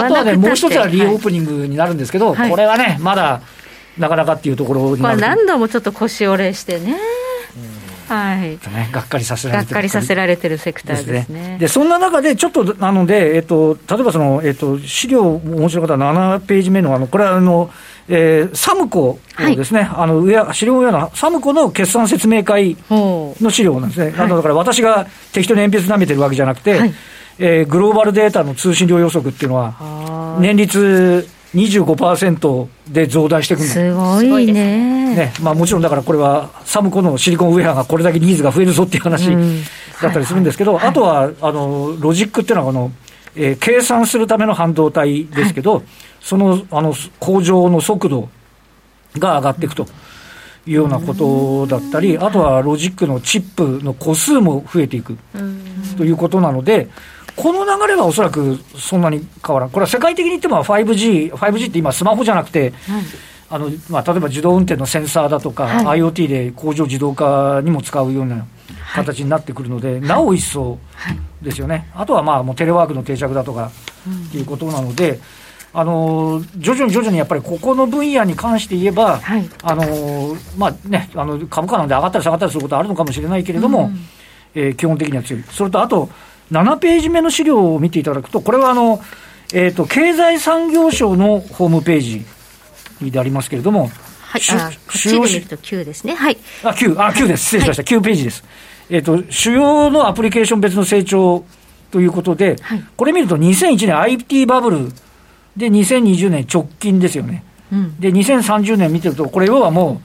あとはね、もう一つはリオープニングになるんですけど、はい。これはね、まだなかなかっていうところになる。と何度もちょっと腰折れしてね、はい、ね、がっかりさせられてる。がっかりさせられてるセクターですね。。ねで、そんな中で、ちょっと、なので、えっと、例えばその、えっと、資料、面白かった7ページ目の、あの、これはあの、えーサムコですね、あの、上、資料上のサムコの決算説明会の資料なんですね。あのだから私が適当に鉛筆舐めてるわけじゃなくて、はい。えーグローバルデータの通信量予測っていうのは、あ年率25%で増大していくんーです。すごいね。ね。まあ、もちろんだからこれはサムコのシリコンウェアがこれだけニーズが増えるぞっていう話うん。だったりするんですけど、あとはあのロジックっていうのはこの、えー計算するための半導体ですけど、そのあの工場の速度が上がっていくというようなことだったり、あとはロジックのチップの個数も増えていくということなので、この流れはおそらくそんなに変わらん、これは世界的に言っても 5G、5G って今、スマホじゃなくて、あのまあ、例えば自動運転のセンサーだとか、はい。IoT で工場自動化にも使うような形になってくるので、なお一層ですよね、あとはまあもうテレワークの定着だとかっていうことなので、あの徐々に徐々にやっぱりここの分野に関して言えば、はいあのまあね、あの株価なんで上がったり下がったりすることはあるのかもしれないけれども、えー基本的には強い、それとあと、7ページ目の資料を見ていただくと、これはあの、えー、と経済産業省のホームページでありますけれども、はい、しあこっちで見ると9ですね。はい。あ、9、あ、9です。失礼しました。9ページです。えっ、と、主要のアプリケーション別の成長ということで、はいこれ見ると2001年 IT バブルで2020年直近ですよね。うん。で、2030年見てると、これ要はも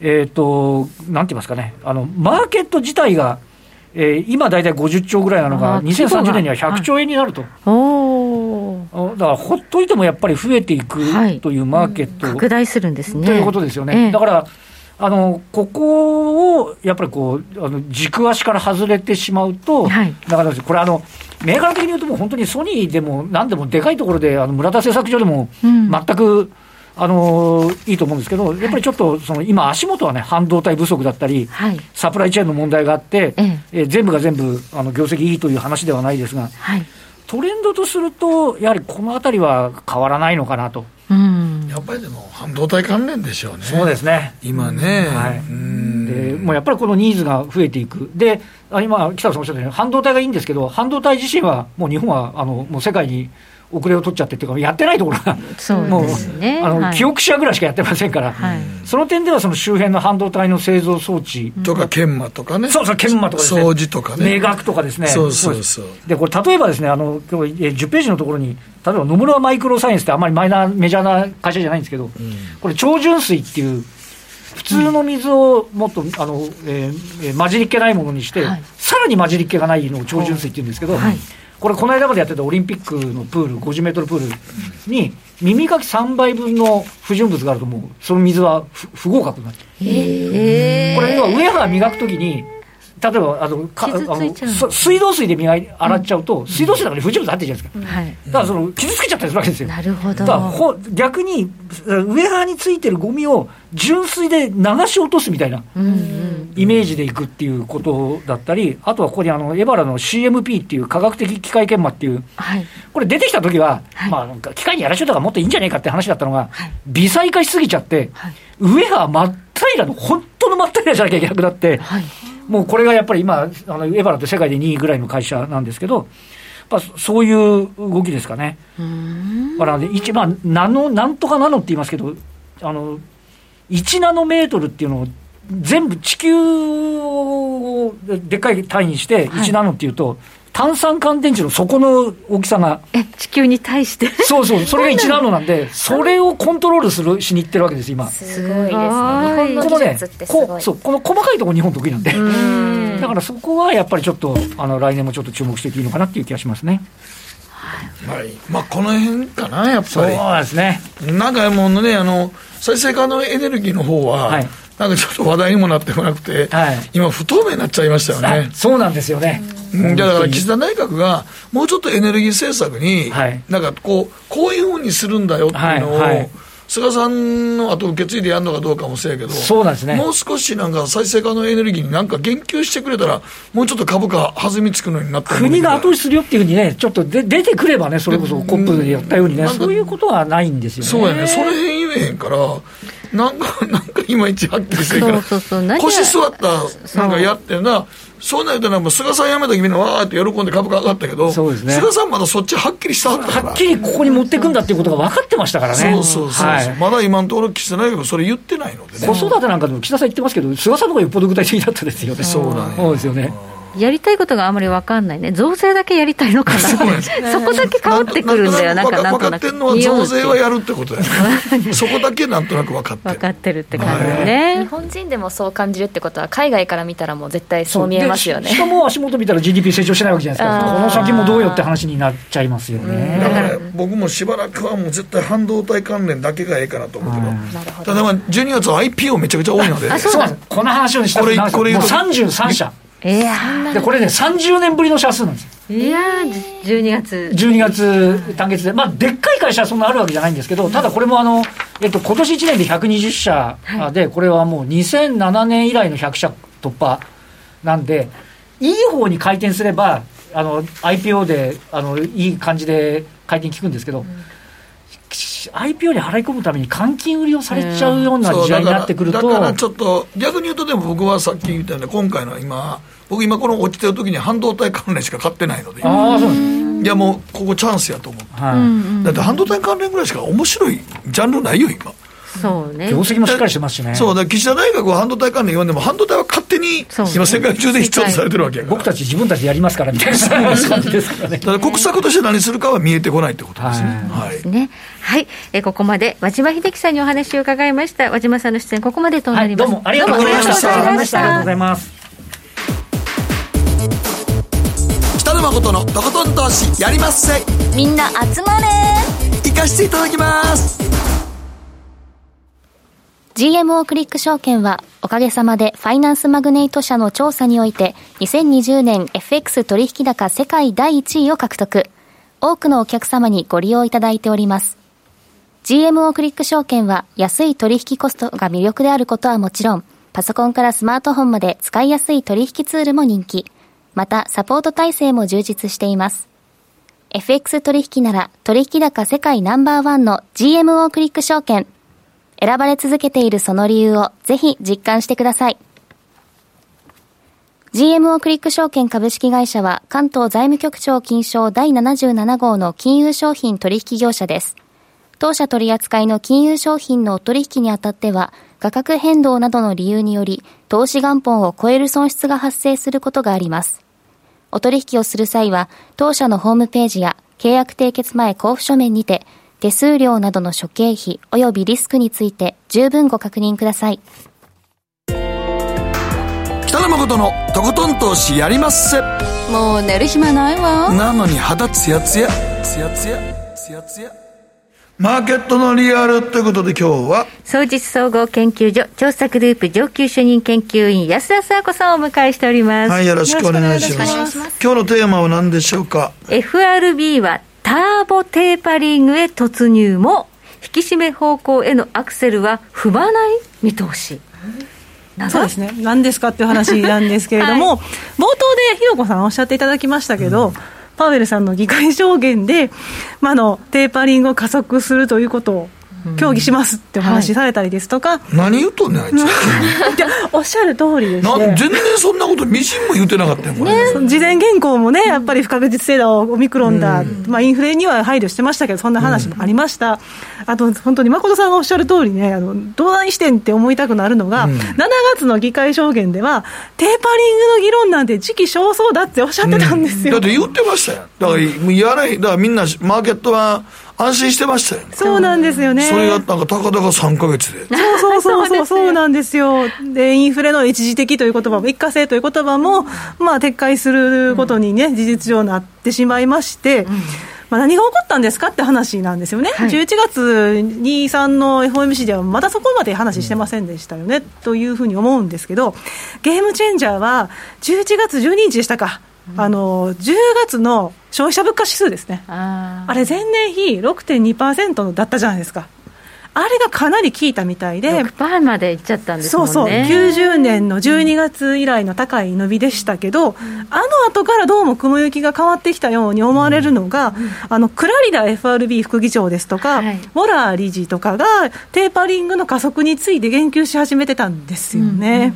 う、えっ、と、なんて言いますかね、あの、マーケット自体が、えー今大体50兆ぐらいなのが、あー規模が2030年には100兆円になると。おー。あだから、ほっといてもやっぱり増えていくはいというマーケット、拡大するんですね。ということですよね。ええだからあのここをやっぱりこうあの軸足から外れてしまうと、はいなかなかこれあの、銘柄的に言うと、もう本当にソニーでもなんでもでかいところで、あの村田製作所でもうん全く、あのいいと思うんですけど、やっぱりちょっとその今、足元はね、半導体不足だったり、はい。サプライチェーンの問題があって、ええー全部が全部あの業績いいという話ではないですが、はい。トレンドとすると、やはりこのあたりは変わらないのかなと。うん。やっぱりでも半導体関連でしょうね。そうですね。今ね。はいうんでもうやっぱりこのニーズが増えていく、であ今、北野さんおっしゃったように、半導体がいいんですけど、半導体自身はもう日本はあのもう世界に遅れを取っちゃってっていうか、やってないところが、そうもうですね。あの、はい。記憶者ぐらいしかやってませんから、はい。その点ではその周辺の半導体の製造装置、とか研磨とかね。そうそう、研磨とかですね、掃除とかね。明学とかですね、そうそうそう。でこれ、例えばですね、あの今日えー10ページのところに、例えば野村マイクロサイエンスってあんまりマイナー、メジャーな会社じゃないんですけど、これ、超純水っていう、普通の水をもっと、あのえーえー混じりっ気ないものにして、はい。さらに混じりっ気がないのを超純水って言うんですけど、はいこれ、この間までやってたオリンピックのプール、50メートルプールに、耳かき3杯分の不純物があると、もうその水は不不合格になっちゃう。えーこれ要はウェハー磨くときに、例えばあのかあのそ水道水で磨い洗っちゃうと、水道水の中に不純物入ってるじゃないですか。はい。だからその傷つけちゃったりするわけですよ。なるほど。だからほ逆に、ウェハーについてるゴミを純水で流し落とすみたいなうんうん。イメージでいくっていうことだったり、あとはここにあのエバラの CMP っていう科学的機械研磨っていう、はい。これ出てきた時は、はいまあなんか機械にやらしといた方がもっといいんじゃないかって話だったのが、はい微細化しすぎちゃって、はい。ウェハー真っ平らの、本当の真っ平らじゃなきゃいけなくなって、はい。もうこれがやっぱり今、あのエバラって世界で2位ぐらいの会社なんですけど、やっぱそういう動きですかね。だから、ね、一番ナノ、なんとかナノって言いますけど、あの1ナノメートルっていうのを全部地球をでっかい単位にして1ナノっていうと、はい炭酸乾電池の底の大きさが。え、地球に対して？そうそう、それが1ナノなんで、それをコントロールするしにいってるわけです、今。すごいですね。日本の技術ってすごい。こそう、この細かいところ日本得意なんで。だからそこはやっぱりちょっと、あの、来年もちょっと注目していいのかなっていう気がしますね。はい、まあ、この辺かな、やっぱり。そうですね。なんかもうね、あの、再生可能エネルギーの方は、はい、なんかちょっと話題にもなってこなくて、はい、今、不透明になっちゃいましたよね。そうなんですよね。うん、だから岸田内閣が、もうちょっとエネルギー政策に、はい、なんかこう、こういうふうにするんだよっていうのを、はいはい。菅さんの後受け継いでやるのかどうかもそうやけど、そうなんですね、もう少しなんか再生可能エネルギーになんか言及してくれたら、もうちょっと株価、弾みつくのになった国が後押しするよっていうふうにね、ちょっとで出てくればね、それこそコップでやったようにね、そういうことはないんですよね。そうやね、その辺言えへんから、なんか、なんかいまいちはっきりしてるから、そうそうそう腰座った、なんかやってるな。そうなるとね、もう菅さん辞めた時みんなわーって喜んで株価上がったけど、そうですね、菅さんまだそっちはっきりしたはったはっきりここに持っていくんだっていうことが分かってましたからね。そうそうそう、はい、まだ今のところ岸田内閣それ言ってないのでね。子育てなんかでも岸田さん言ってますけど、菅さんの方がよっぽど具体的だったですよね。そうだね。そうですよね。やりたいことがあまり分かんないね、増税だけやりたいのかな。そ こだけ変わってくるんだよ、なんかなんとなく。分かってんのは増税はやるってことだよね、そこだけなんとなく分かって。る。分かってるって感じね、日本人でもそう感じるってことは、海外から見たらもう絶対そう見えますよね。しかも足元見たら GDP 成長しないわけじゃないですか、この先もどうよって話になっちゃいますよね。だから僕もしばらくはもう絶対半導体関連だけがええかなと思うけど、ただまあ12月は IPO めちゃくちゃ多いので、そうなんです、この話をしたこれこれもう33社。いやでこれね30年ぶりの社数なんですよ。いや12月。12月単月で。まあでっかい会社はそんなあるわけじゃないんですけどただこれもあの、えっと、今年1年で120社で、これはもう2007年以来の100社突破なんでいい方に回転すればあの IPO であのいい感じで回転効くんですけど、うん IPO に払い込むために換金売りをされちゃうような時代になってくると、だからちょっと、逆に言うと、でも僕はさっき言ったように、今回の今、僕、今、この落ちてる時に半導体関連しか買ってないので、あそういやもう、ここチャンスやと思って、はい、だって半導体関連ぐらいしか面白いジャンルないよ、今。そうね。業績もしっかりしてますしね。そう、だ岸田内閣は半導体関連言わんでも、半導体は勝手に、今、世界中で必要とされてるわけやから。僕たち自分たちでやりますからみたいな感じですからね。ただ国策として何するかは見えてこないってことですね。はい。ね。はい。えここまで、和島秀樹さんにお話を伺いました。和島さんの出演、ここまでとなります。どうもありがとうございました。ありがとうございます。北野誠のとことん投資やりまっせ。みんな集まれ。行かしていただきます。GMO クリック証券はおかげさまでファイナンスマグネイト社の調査において2020年 FX 取引高世界第1位を獲得。多くのお客様にご利用いただいております。GMO クリック証券は安い取引コストが魅力であることはもちろん、パソコンからスマートフォンまで使いやすい取引ツールも人気。また、サポート体制も充実しています。FX 取引なら取引高世界ナンバーワンの GMO クリック証券。選ばれ続けているその理由をぜひ実感してください。GMO クリック証券株式会社は関東財務局長金賞第77号の金融商品取引業者です。当社取扱いの金融商品の取引にあたっては価格変動などの理由により投資元本を超える損失が発生することがあります。お取引をする際は当社のホームページや契約締結前交付書面にて手数料などの諸経費及びリスクについて十分ご確認ください。北野誠のとことん投資やりまっせ。もう寝る暇ないわ。なのに肌ツヤツヤ、ツヤツヤ、ツヤツヤ。マーケットのリアルということで今日は？総実総合研究所調査グループ上級主任研究員安田沙子さんをお迎えしておりますはいよろしくお願いします今日のテーマは何でしょうか？FRB はターボテーパリングへ突入も、引き締め方向へのアクセルは踏まない見通し。そうですね、何ですかっていう話なんですけれども、はい、冒頭でひろこさんおっしゃっていただきましたけど、うん、パウエルさんの議会証言で、まあの、テーパリングを加速するということを協議しますってお話しされたりですとか、何言うとんねんあいつ。おっしゃる通りでしてな全然そんなことみじんも言うてなかったよこれ、事前原稿もね、やっぱり不確実性だ、オミクロンだ、まあ、インフレには配慮してましたけど、そんな話もありました、あと本当に誠さんがおっしゃる通りね、あのどう何してんって思いたくなるのが、7月の議会証言では、テーパリングの議論なんて時期尚早だっておっしゃってたんですよ。だって言ってましたよだからやらだからみんなマーケットは安心してましたよそうなんですよね。それがなんかたかだか3か月でそうそうそうそう、そうなんですよ。で、インフレの一時的という言葉も、一過性という言葉も、まあ、撤回することにね、事実上なってしまいまして、まあ、何が起こったんですかって話なんですよね。11月2、3の FOMC では、まだそこまで話してませんでしたよね、というふうに思うんですけど、ゲームチェンジャーは、11月12日でしたか。あの10月の消費者物価指数ですね、あれ、前年比6.2%だったじゃないですか、あれがかなり効いたみたいで、6%までいっちゃったんですもそうんね。そう、90年の12月以来の高い伸びでしたけど、あの後からどうも雲行きが変わってきたように思われるのが、あのクラリダ FRB 副議長ですとか、モラー理事とかが、テーパリングの加速について言及し始めてたんですよね。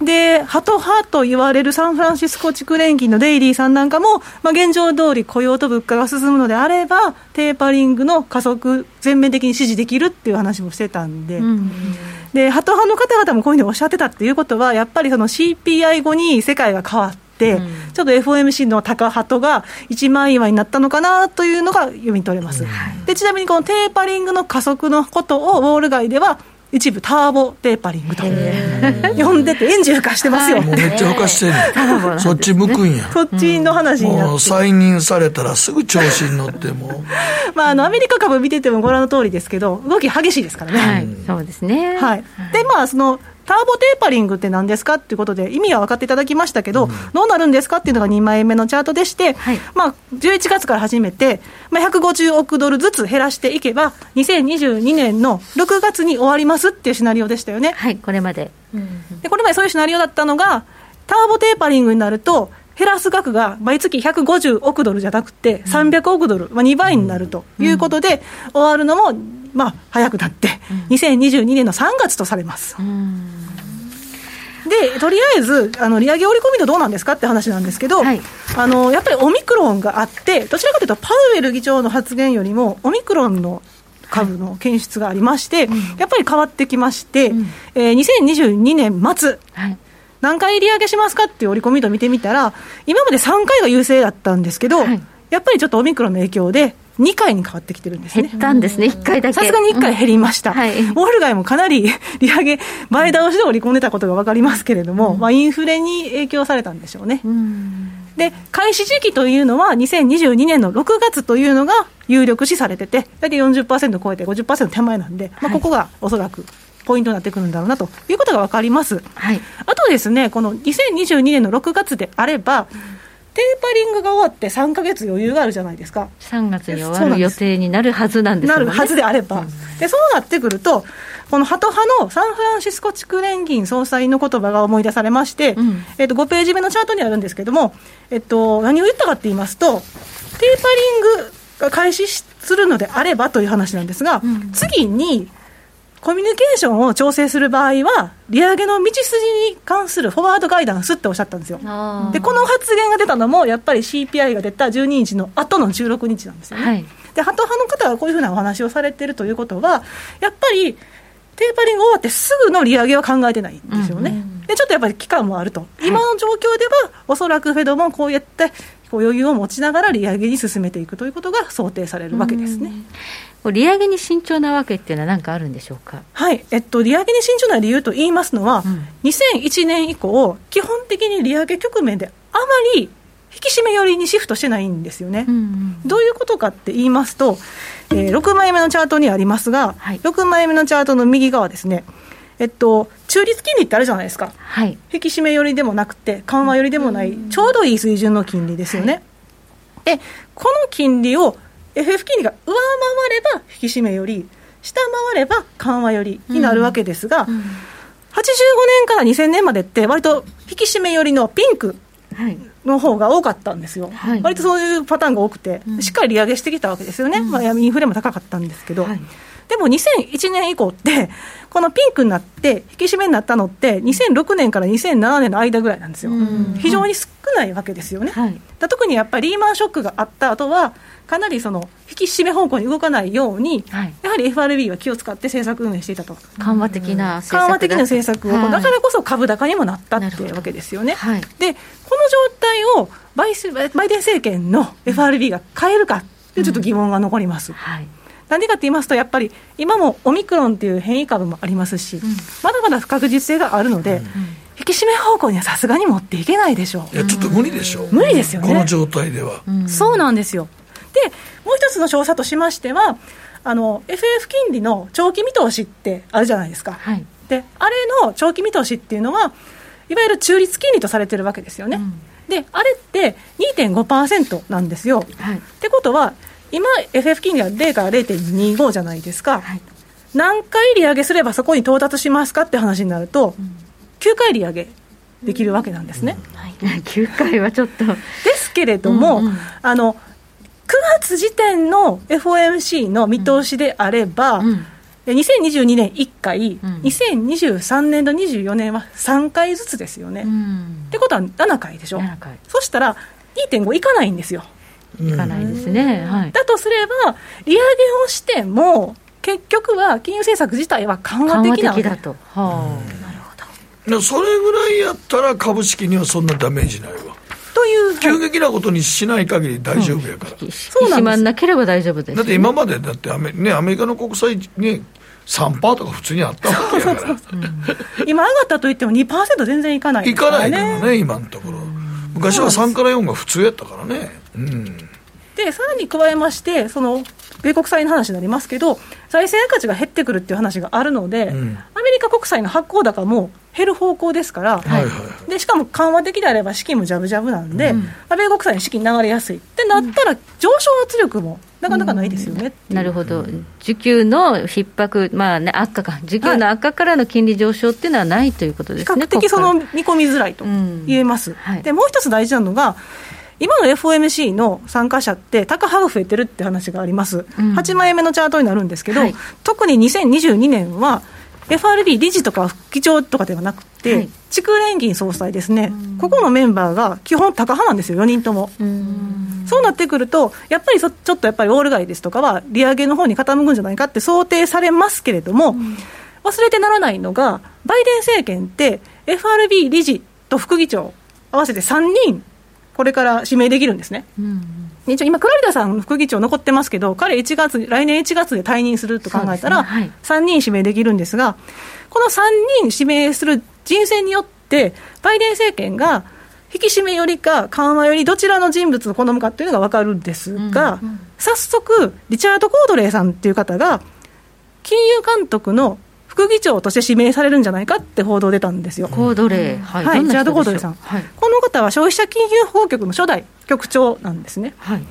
で、ハト派と言われるサンフランシスコ地区連銀のデイリーさんなんかも、まあ、現状通り雇用と物価が進むのであれば、テーパリングの加速、全面的に支持できるっていう話もしてたんで、でハト派の方々もこういうふうにおっしゃってたっていうことは、やっぱりその CPI 後に世界が変わって、ちょっと FOMC の高ハトが一枚岩になったのかなというのが読み取れます。でちなみにこのテーパリングの加速のことをウォール街では一部ターボテーパリングと。呼んでてエンジン吹かしてますよ。もうめっちゃ吹かしてんね。んそっち向くんや。そっちの話になって。もう再任されたらすぐ調子に乗っても。まあ、あのアメリカ株見ててもご覧の通りですけど、動き激しいですからね。はい、そうですね。はい、で、まあ、そのターボテーパリングって何ですかっていうことで、意味は分かっていただきましたけど、どうなるんですかっていうのが2枚目のチャートでして、まあ、11月から始めて、まあ、150億ドルずつ減らしていけば、2022年の6月に終わりますっていうシナリオでしたよね。はい、これまで。でこれまでそういうシナリオだったのが、ターボテーパリングになると、減らす額が毎月150億ドルじゃなくて、300億ドル、まあ、2倍になるということで、終わるのも、まあ、早くなって、2022年の3月とされます。でとりあえずあの利上げ織り込み度どうなんですかって話なんですけど、あのやっぱりオミクロンがあって、どちらかというと、パウエル議長の発言よりも、オミクロンの株の検出がありまして、やっぱり変わってきまして、えー2022年末、何回利上げしますかっていう織り込み度見てみたら、今まで3回が優勢だったんですけど、やっぱりちょっとオミクロンの影響で、2回に変わってきてるんですね。減ったんですね、1回だけ。さすがに1回減りました。ウォール街もかなり利上げ、前倒しで織り込んでたことが分かりますけれども、まあ、インフレに影響されたんでしょうね。で、開始時期というのは、2022年の6月というのが有力視されてて、大体40%超えて50%手前なんで、まあ、ここがおそらくポイントになってくるんだろうなということが分かります。あとですね、この2022年の6月であれば、テーパリングが終わって3か月余裕があるじゃないですか。3月に終わる予定になるはずなんですよね。なるはずであれば、でそうなってくると、このハト派のサンフランシスコ地区連銀総裁の言葉が思い出されまして、えっと5ページ目のチャートにあるんですけども、えっと、何を言ったかって言いますと、テーパリングが開始するのであればという話なんですが、次にコミュニケーションを調整する場合は、利上げの道筋に関するフォワードガイダンスっておっしゃったんですよ。で、この発言が出たのも、やっぱり CPI が出た12日の後の16日なんですよね。で、ハト派の方がこういうふうなお話をされてるということは、やっぱり、テーパリング終わってすぐの利上げは考えてないんですよね。で、ちょっとやっぱり期間もあると。今の状況では、おそらくフェドもこうやって、こう余裕を持ちながら利上げに進めていくということが想定されるわけですね。利上げに慎重なわけっていうのは何かあるんでしょうか？はい、えっと、利上げに慎重な理由と言いますのは、2001年以降、基本的に利上げ局面であまり引き締め寄りにシフトしてないんですよね。どういうことかって言いますと、えー6枚目のチャートにありますが、6枚目のチャートの右側ですね、えっと、中立金利ってあるじゃないですか、引き締め寄りでもなくて、緩和寄りでもない、ちょうどいい水準の金利ですよね。で、この金利を FF 金利が上回れば引き締めより、下回れば緩和よりになるわけですが、85年から2000年までって、割と引き締め寄りのピンクの方が多かったんですよ、割とそういうパターンが多くて、しっかり利上げしてきたわけですよね、まあ、インフレも高かったんですけど、でも2001年以降って、このピンクになって、引き締めになったのって、2006年から2007年の間ぐらいなんですよ、非常に少ないわけですよね。はい、特にやっぱりリーマンショックがあった後は、かなりその引き締め方向に動かないように、はい、やはり FRB は気を使って政策運営していたと。緩和的な政策緩和的な政策を、はい、だからこそ株高にもなったっていうわけですよね。はい、で、この状態をバイバイデン政権の FRB が変えるかってちょっと疑問が残ります。うんはいなんでかって言いますと、やっぱり今もオミクロンっていう変異株もありますし、うん、まだまだ不確実性があるので、うん、引き締め方向にはさすがに持っていけないでしょう。いや、ちょっと無理でしょう。無理ですよね。この状態では。うん、そうなんですよ。で、もう一つの調査としましては、あの FF 金利の長期見通しってあるじゃないですか。はい、で、あれの長期見通しっていうのは、いわゆる中立金利とされてるわけですよね。で、あれって2.5%なんですよ。はい、ってことは、今、FF 金利は0から0.25じゃないですか、はい、何回利上げすればそこに到達しますかって話になると、うん、9回利上げできるわけなんですね。うん。はい、9回はちょっと。ですけれども、うんうん、あの9月時点の FOMC の見通しであれば、うん、2022年1回、うん、2023年度、24年は3回ずつですよね。うん、ってことは7回でしょ、そしたら2.5いかないんですよ。いかないですね、はい、だとすれば、利上げをしても、結局は金融政策自体は緩和的な的だと。はあ、なるほど。それぐらいやったら、株式にはそんなダメージないわ。という急激なことにしない限り大丈夫やから、うん、そうなんなければ大丈夫です、ね、だって今までだってアメ,、ね、アメリカの国債ね3%とか普通にあったわけやから。今上がったといっても2%全然いかない、ね、いかないからね今のところ。昔は3から4が普通やったからね。うんでさらに加えまして、その米国債の話になりますけど、財政価値が減ってくるっていう話があるので、うん、アメリカ国債の発行高も減る方向ですから、はい、でしかも緩和的であれば資金もじゃぶじゃぶなんで、うん、米国債に資金流れやすい。ってなったら、上昇圧力もなかなかないですよね、う。ん、なるほど、需給の逼迫、まあね、悪化か、需給の悪化からの金利上昇っていうのはないということですね、比較的その見込みづらいと言えます。はい、でもう一つ大事なのが今の FOMC の参加者って、高派が増えてるって話があります、うん、8枚目のチャートになるんですけど、はい、特に2022年は、FRB 理事とか議長とかではなくて、はい、地区連銀総裁ですね、ここのメンバーが基本、高派なんですよ、4人とも。そうなってくると、やっぱりちょっとやっぱりウォール街ですとかは、利上げの方に傾くんじゃないかって想定されますけれども、忘れてならないのが、バイデン政権って、FRB 理事と副議長、合わせて3人これから指名できるんですね。うん一応今、クラリダさん副議長残ってますけど、彼1月、来年1月で退任すると考えたら、ね。はい、3人指名できるんですが、この3人指名する人選によって、バイデン政権が引き締めよりか緩和よりどちらの人物を好むかというのが分かるんですが、うんうん、早速、リチャード・コードレーさんという方が、金融監督の副議長として指名されるんじゃないかって報道出たんですよ。コードレー、はい、はい、ジャード・コードレーさん、はい、この方は消費者金融法局の初代局長なんですね。はい、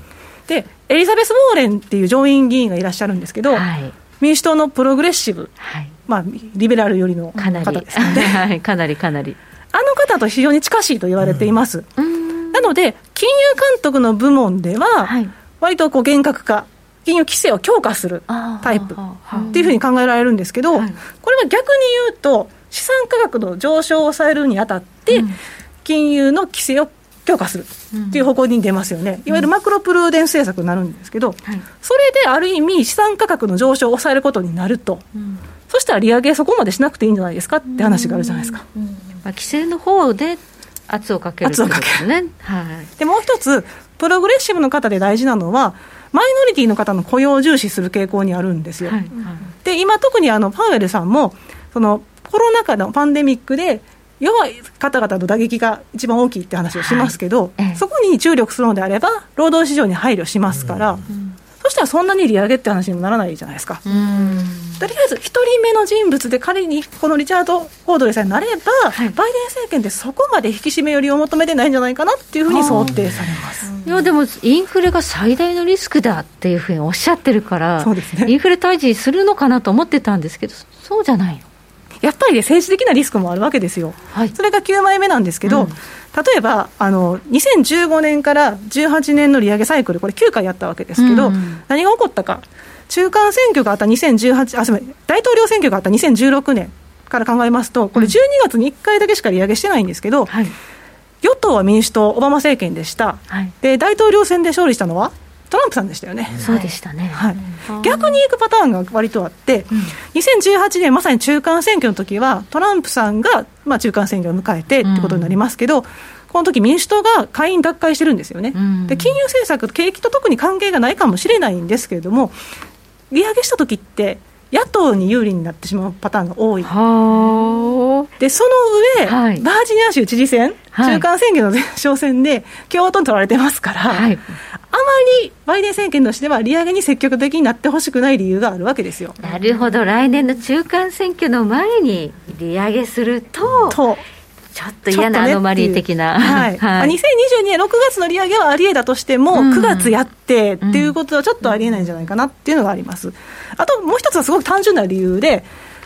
で、エリザベス・ウォーレンっていう上院議員がいらっしゃるんですけど、はい、民主党のプログレッシブ、はい、まあ、リベラル寄りの方ですので、はい、かなりかなり。あの方と非常に近しいと言われています。うん、なので、金融監督の部門では、割とこう厳格化金融規制を強化するタイプっていうふうに考えられるんですけど、これは逆に言うと、資産価格の上昇を抑えるにあたって、金融の規制を強化するっていう方向に出ますよね、いわゆるマクロプルーデン政策になるんですけど、それである意味、資産価格の上昇を抑えることになると、そしたら利上げそこまでしなくていいんじゃないですかって話があるじゃないですか。まあ、規制の方で圧をかける圧をかける、ね、はい、でもう一つ、プログレッシブの方で大事なのは、マイノリティの方の雇用を重視する傾向にあるんですよ。はい、で今特にあのパウエルさんもそのコロナ禍のパンデミックで弱い方々の打撃が一番大きいって話をしますけど、はい、そこに注力するのであれば労働市場に配慮しますから、うん、そしたらそんなに利上げって話にもならないじゃないですか。とりあえず1人目の人物で仮にこのリチャード・コードレさえなれば、はい、バイデン政権ってそこまで引き締め寄りを求めてないんじゃないかなっていうふうに想定されます。いやでも、インフレが最大のリスクだっていうふうにおっしゃってるから、そうですね、インフレ退治するのかなと思ってたんですけど、そうじゃないの。やっぱりね、政治的なリスクもあるわけですよ、はい、それが9枚目なんですけど、うん、例えばあの2015年から18年の利上げサイクル、これ9回やったわけですけど、うん、何が起こったか、中間選挙があった2018あすみません。大統領選挙があった2016年から考えますと、これ、12月に1回だけしか利上げしてないんですけど、はい。与党は民主党、オバマ政権でした、はい。で大統領選で勝利したのはトランプさんでしたよね。そうでしたね、はい、逆に行くパターンが割とあって、2018年、まさに中間選挙の時は、トランプさんが、まあ、中間選挙を迎えてってことになりますけど、この時民主党が下院奪回してるんですよね、ん。で金融政策、景気と特に関係がないかもしれないんですけれども、利上げした時って、野党に有利になってしまうパターンが多い。はでその上、はい。バージニア州知事選、はい。中間選挙の前哨戦で共和党に取られてますから、はい。あまりバイデン政権としては利上げに積極的になってほしくない理由があるわけですよ。なるほど。来年の中間選挙の前に利上げするととちょっと嫌なアノマリー的な、はい。まあ2022年6月の利上げはありえだとしても、うん。9月やってっていうことはちょっとありえないんじゃないかなっていうのがあります。あともう一つはすごく単純な理由で、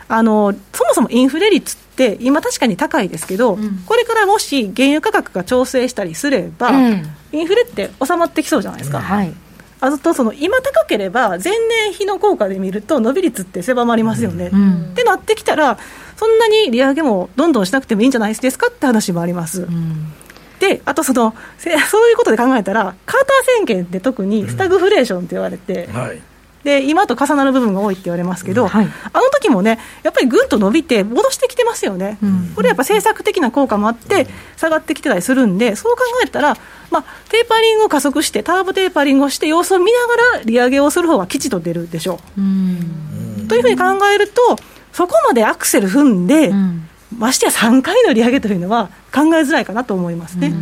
あのそもそもインフレ率って、今、確かに高いですけど、ん。これからもし原油価格が調整したりすれば、えインフレって収まってきそうじゃないですか。はい。あとその今高ければ前年比の効果で見ると伸び率って狭まりますよね、ん。ってなってきたらそんなに利上げもどんどんしなくてもいいんじゃないですかって話もあります、うん。であとそのせ そういうことで考えたらカーター宣言って特にスタグフレーションって言われて、はい。で今と重なる部分が多いって言われますけど、はい。あの時もねやっぱりぐんと伸びて戻してきてますよね、ん。これやっぱ政策的な効果もあって下がってきてたりするんでそう考えたら、まあ、テーパリングを加速してターボテーパリングをして様子を見ながら利上げをする方が吉と出るでしょう。ん。う、というふうに考えるとそこまでアクセル踏んで、うん。ましてや3回の利上げというのは考えづらいかなと思いますね、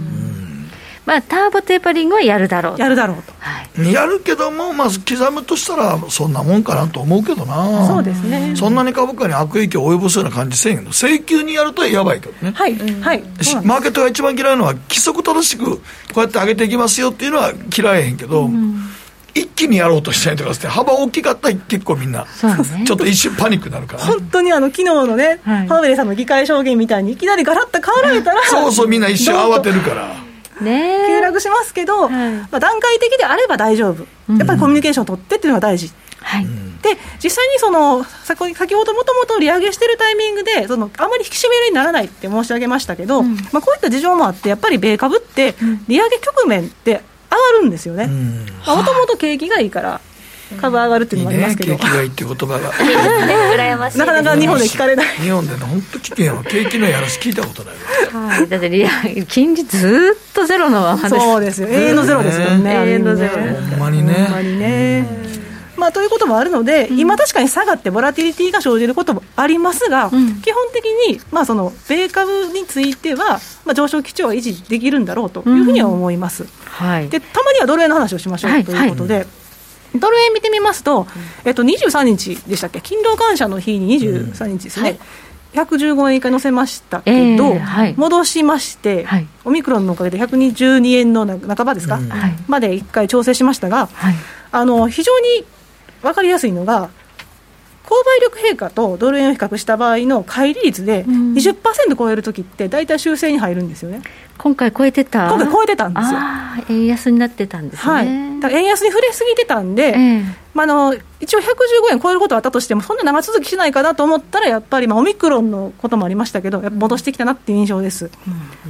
まあ、ターボテーパリングはやるだろうと。やるだろうと。はい。やるけども、まあ、刻むとしたら、そんなもんかなと思うけどな。そうですね。そんなに株価に悪影響を及ぼすような感じせんけど、請求にやるとやばいけどね。はい、はい、マーケットが一番嫌いなのは規則正しくこうやって上げていきますよっていうのは嫌いへんけど、一気にやろうとしたりとかして幅大きかったら結構みんなね。ちょっと一瞬パニックになるからね、本当にあの昨日のね、はい。パウエルさんの議会証言みたいにいきなりガラッと変わられたら、そうそうみんな一瞬慌てるから。ね。急落しますけど、はい。まあ、段階的であれば大丈夫、やっぱりコミュニケーションを取ってっていうのが大事。はい、で実際にその先先ほどもともと利上げしてるタイミングでそのあまり引き締めにならないって申し上げましたけど、まあ、こういった事情もあってやっぱり米株って利上げ局面って上がるんですよね。もともと景気がいいから株上がるっていういいねのもありますけど、景気がいいっていう言葉が。羨ましいなかなか日本で聞かれない。日本でね本当危険は景気のやらし聞いたことないわ。はい、だって金利ずーっとゼロのままですそうですよ。永遠のゼロですよね。永遠のゼロほんまにね。ほんまにねまあ、ということもあるので、今、確かに下がってボラティリティが生じることもありますが、ん基本的に、まあ、その米株については、まあ、上昇基調は維持できるんだろうというふうには思います。はいでたまにはドル円の話をしましょう、はいということで、ドル円見てみますと、えっと、23日でしたっけ、勤労感謝の日に23日ですね、115円以下乗せましたけど、えーはい戻しまして、はいオミクロンのおかげで122円の半ばですか、うんはいまで1回調整しましたが、はいあの非常に分かりやすいのが、購買力陛下とドル円を比較した場合の乖離率でうん。20%超えるときって、大体修正に入るんですよね、今回超えてた。今回超えてたんですよ。円安になってたんですね、はい、円安に触れすぎてたんで、ええまあ、あの一応115円超えることはあったとしても、そんな長続きしないかなと思ったら、やっぱり、まあ、オミクロンのこともありましたけど、やっぱ戻してきたなっていう印象です。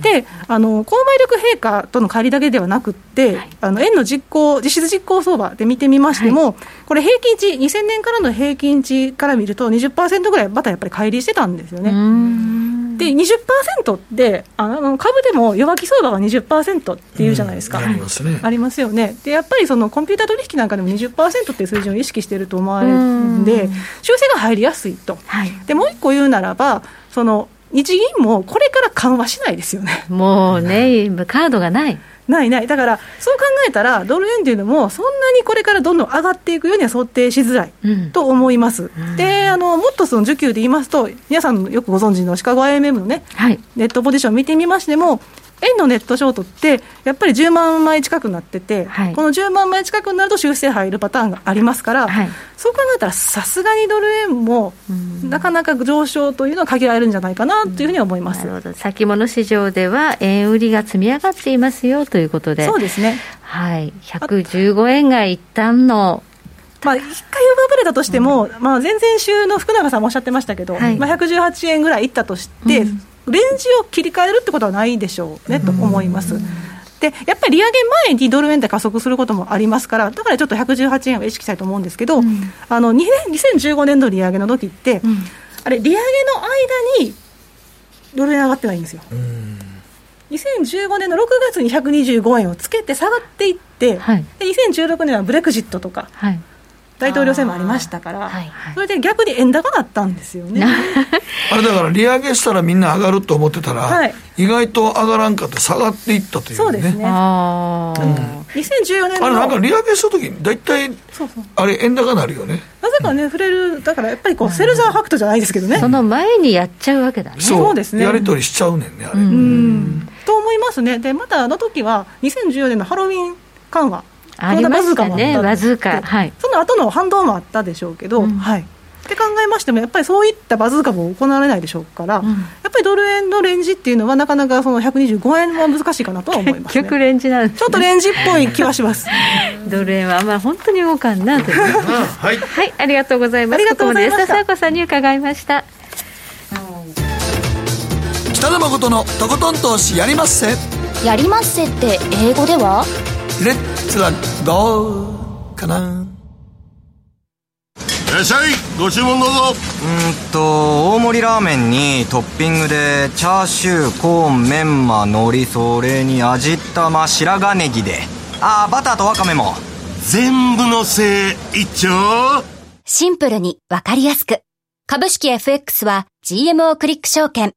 であの、購買力陛下との乖離だけではなくって、あの円の実行、実質実行相場で見てみましても、これ、平均値、2000年からの平均値から見ると、20%ぐらいまたやっぱり乖離してたんですよね。で20%ってあの株でも弱気相場が20%っていうじゃないですか、うん。ありますね。ありますよね。でやっぱりそのコンピューター取引なんかでも20%っていう数字を意識してると思われるんうでん。修正が入りやすいと。はい。でもう一個言うならばその日銀もこれから緩和しないですよね。もうね今カードがないないない。だからそう考えたらドル円っていうのもそんなにこれからどんどん上がっていくようには想定しづらいうん。と思います、であのもっとその需給で言いますと皆さんよくご存知のシカゴ IMM のねはい。ネットポジション見てみましても、円のネットショートって、やっぱり10万枚近くなってて、はい。この10万枚近くになると修正入るパターンがありますから、はい。そう考えたら、さすがにドル円も、なかなか上昇というのは限られるんじゃないかなというふうに思います。先物市場では円売りが積み上がっていますよということで。そうですね。はい。115円が一旦の。まあ、一回れたとしても、まあ、前々週の福永さんもおっしゃってましたけど、はい。まあ、118円ぐらいいったとして、レンジを切り替えるってことはないでしょうね、と思います。でやっぱり利上げ前にドル円で加速することもありますから、だからちょっと118円は意識したいと思うんですけど、あの2年2015年の利上げの時って、あれ、利上げの間にドル円上がってないんですよ。2015年の6月に125円をつけて下がっていって、はい。で2016年はブレクジットとかはい大統領選もありましたから、はいそれで逆に円高だったんですよね。あれだから利上げしたらみんな上がると思ってたら、はい意外と上がらんかって下がっていったというね。そうですね。ああ、2014年のあれなんか利上げしたときに大体、あれ円高になるよね。なぜかね、触れる、だからやっぱりこう、セルザーファクトじゃないですけどね。その前にやっちゃうわけだねそうですねやり取りしちゃうねんね、あれ。うんと思いますね。で、またあの時は、2014年のハロウィン緩和。ありましたねバズーカはい。その後の反動もあったでしょうけど、はい。って考えましても、やっぱりそういったバズーカも行われないでしょうから、やっぱりドル円のレンジっていうのは、なかなかその125円は難しいかなとは思います、ね。結局レンジなんです、ね、ちょっとレンジっぽい気はします。ドル円はまあ本当に動かんなという。はい。はいありがとうございます。ありがとうございました。ここまで安田紗子さんに伺いました。北野誠のとことん投資やりまっせ。やりまっせって英語では？レッツラゴーかな。いらっしゃいご注文どうぞうーんと大盛りラーメンにトッピングでチャーシューコーンメンマ海苔それに味玉白髪ネギでああバターとワカメも全部のせい一丁シンプルにわかりやすく。株式 FX は GMO クリック証券。ね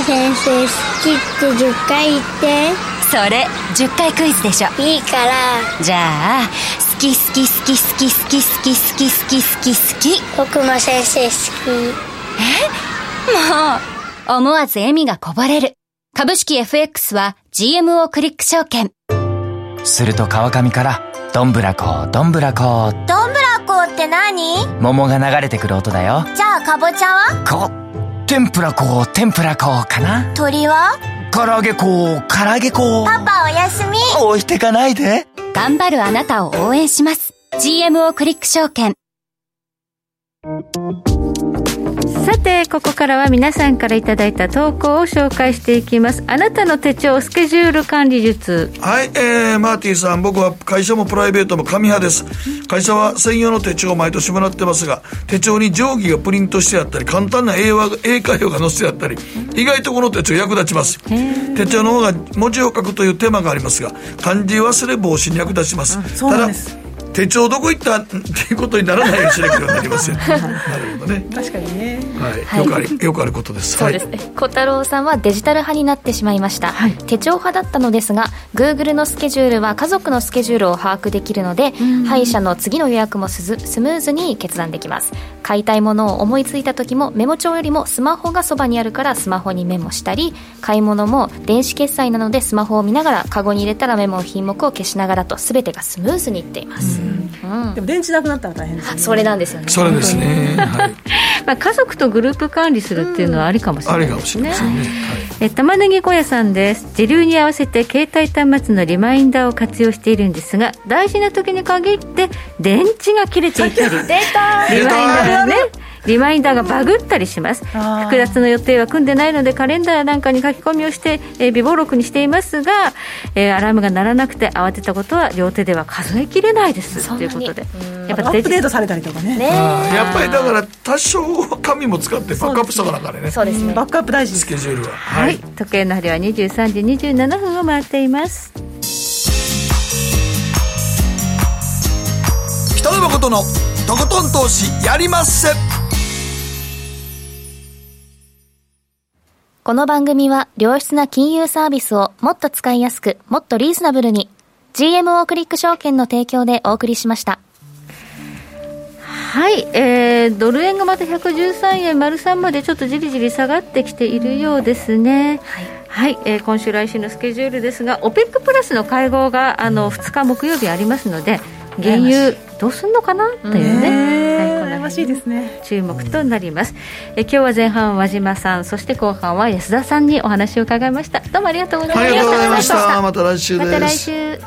え先生好きって10回言ってそれ、10回クイズでしょ。いいからじゃあ、好き好き好き好き好き好き好き好き好き好き。僕も先生好もう、思わず笑みがこぼれる。株式 FX は GMO クリック証券。すると川上からどんぶらこどんぶらこきどんぶらこって何？桃が流れてくる音だよじゃあかぼちゃは？こ天ぷらこ天ぷらこかな？鳥は？唐揚げこ唐揚げこパパおやすみ。置いてかないで。頑張るあなたを応援します。GMO クリック証券。さてここからは皆さんからいただいた投稿を紹介していきますあなたの手帳スケジュール管理術はい、えー、マーティさん、僕は会社もプライベートも紙派です。会社は専用の手帳を毎年もらってますが、手帳に定規がプリントしてあったり、簡単な英和英会話が載せてあったり、意外とこの手帳役立ちます。手帳の方が文字を書くという手間がありますが、漢字忘れ防止に役立ちます。そうなんです手帳どこ行った？ん っていうことにならないようにしなきゃなりません。なるほどね。確かにね。はい、よくあり、よくあることです。そうです。ね、小太郎さんはデジタル派になってしまいました、はい。手帳派だったのですが Google のスケジュールは家族のスケジュールを把握できるので歯医者の次の予約もスズスムーズに決断できます。買いたいものを思いついた時もメモ帳よりもスマホがそばにあるからスマホにメモしたり買い物も電子決済なのでスマホを見ながらカゴに入れたらメモ品目を消しながらと全てがスムーズにいっています、うんでも電池なくなったら大変ですよね。それなんですよねそれですね。はい。まあ、家族とグループ管理するっていうのはありかもしれあないですねりかもしれませんね。はい。え玉ねぎ小屋さんです時流に合わせて携帯端末のリマインダーを活用しているんですが大事な時に限って電池が切れていたり出たリマインダーがねリマインダーがバグったりします。複雑な予定は組んでないのでカレンダーなんかに書き込みをして、えー備忘録にしていますが、えーアラームが鳴らなくて慌てたことは両手では数えきれないです。ということで。うん。やっアッぱデジプデートされたりとかね。ねやっぱりだから多少紙も使ってバックアップしたからからね。そうですね。バックアップ大事です。スケジュールは。はい、時計の針は23時27分を回っています。北野誠のとことん投資やりまっせこの番組は良質な金融サービスをもっと使いやすく、もっとリーズナブルに GMO クリック証券の提供でお送りしました。はい、えー、ドル円がまた113円丸3までちょっとじりじり下がってきているようですね。はい、えー今週来週のスケジュールですが、OPEC プラスの会合があの2日木曜日ありますので、原油どうすんのかなというね、はい、こましいですね。注目となります。え今日は前半和島さん、そして後半は安田さんにお話を伺いました。どうもありがとうございました。ありがとうございましたまた来週ですまた来週。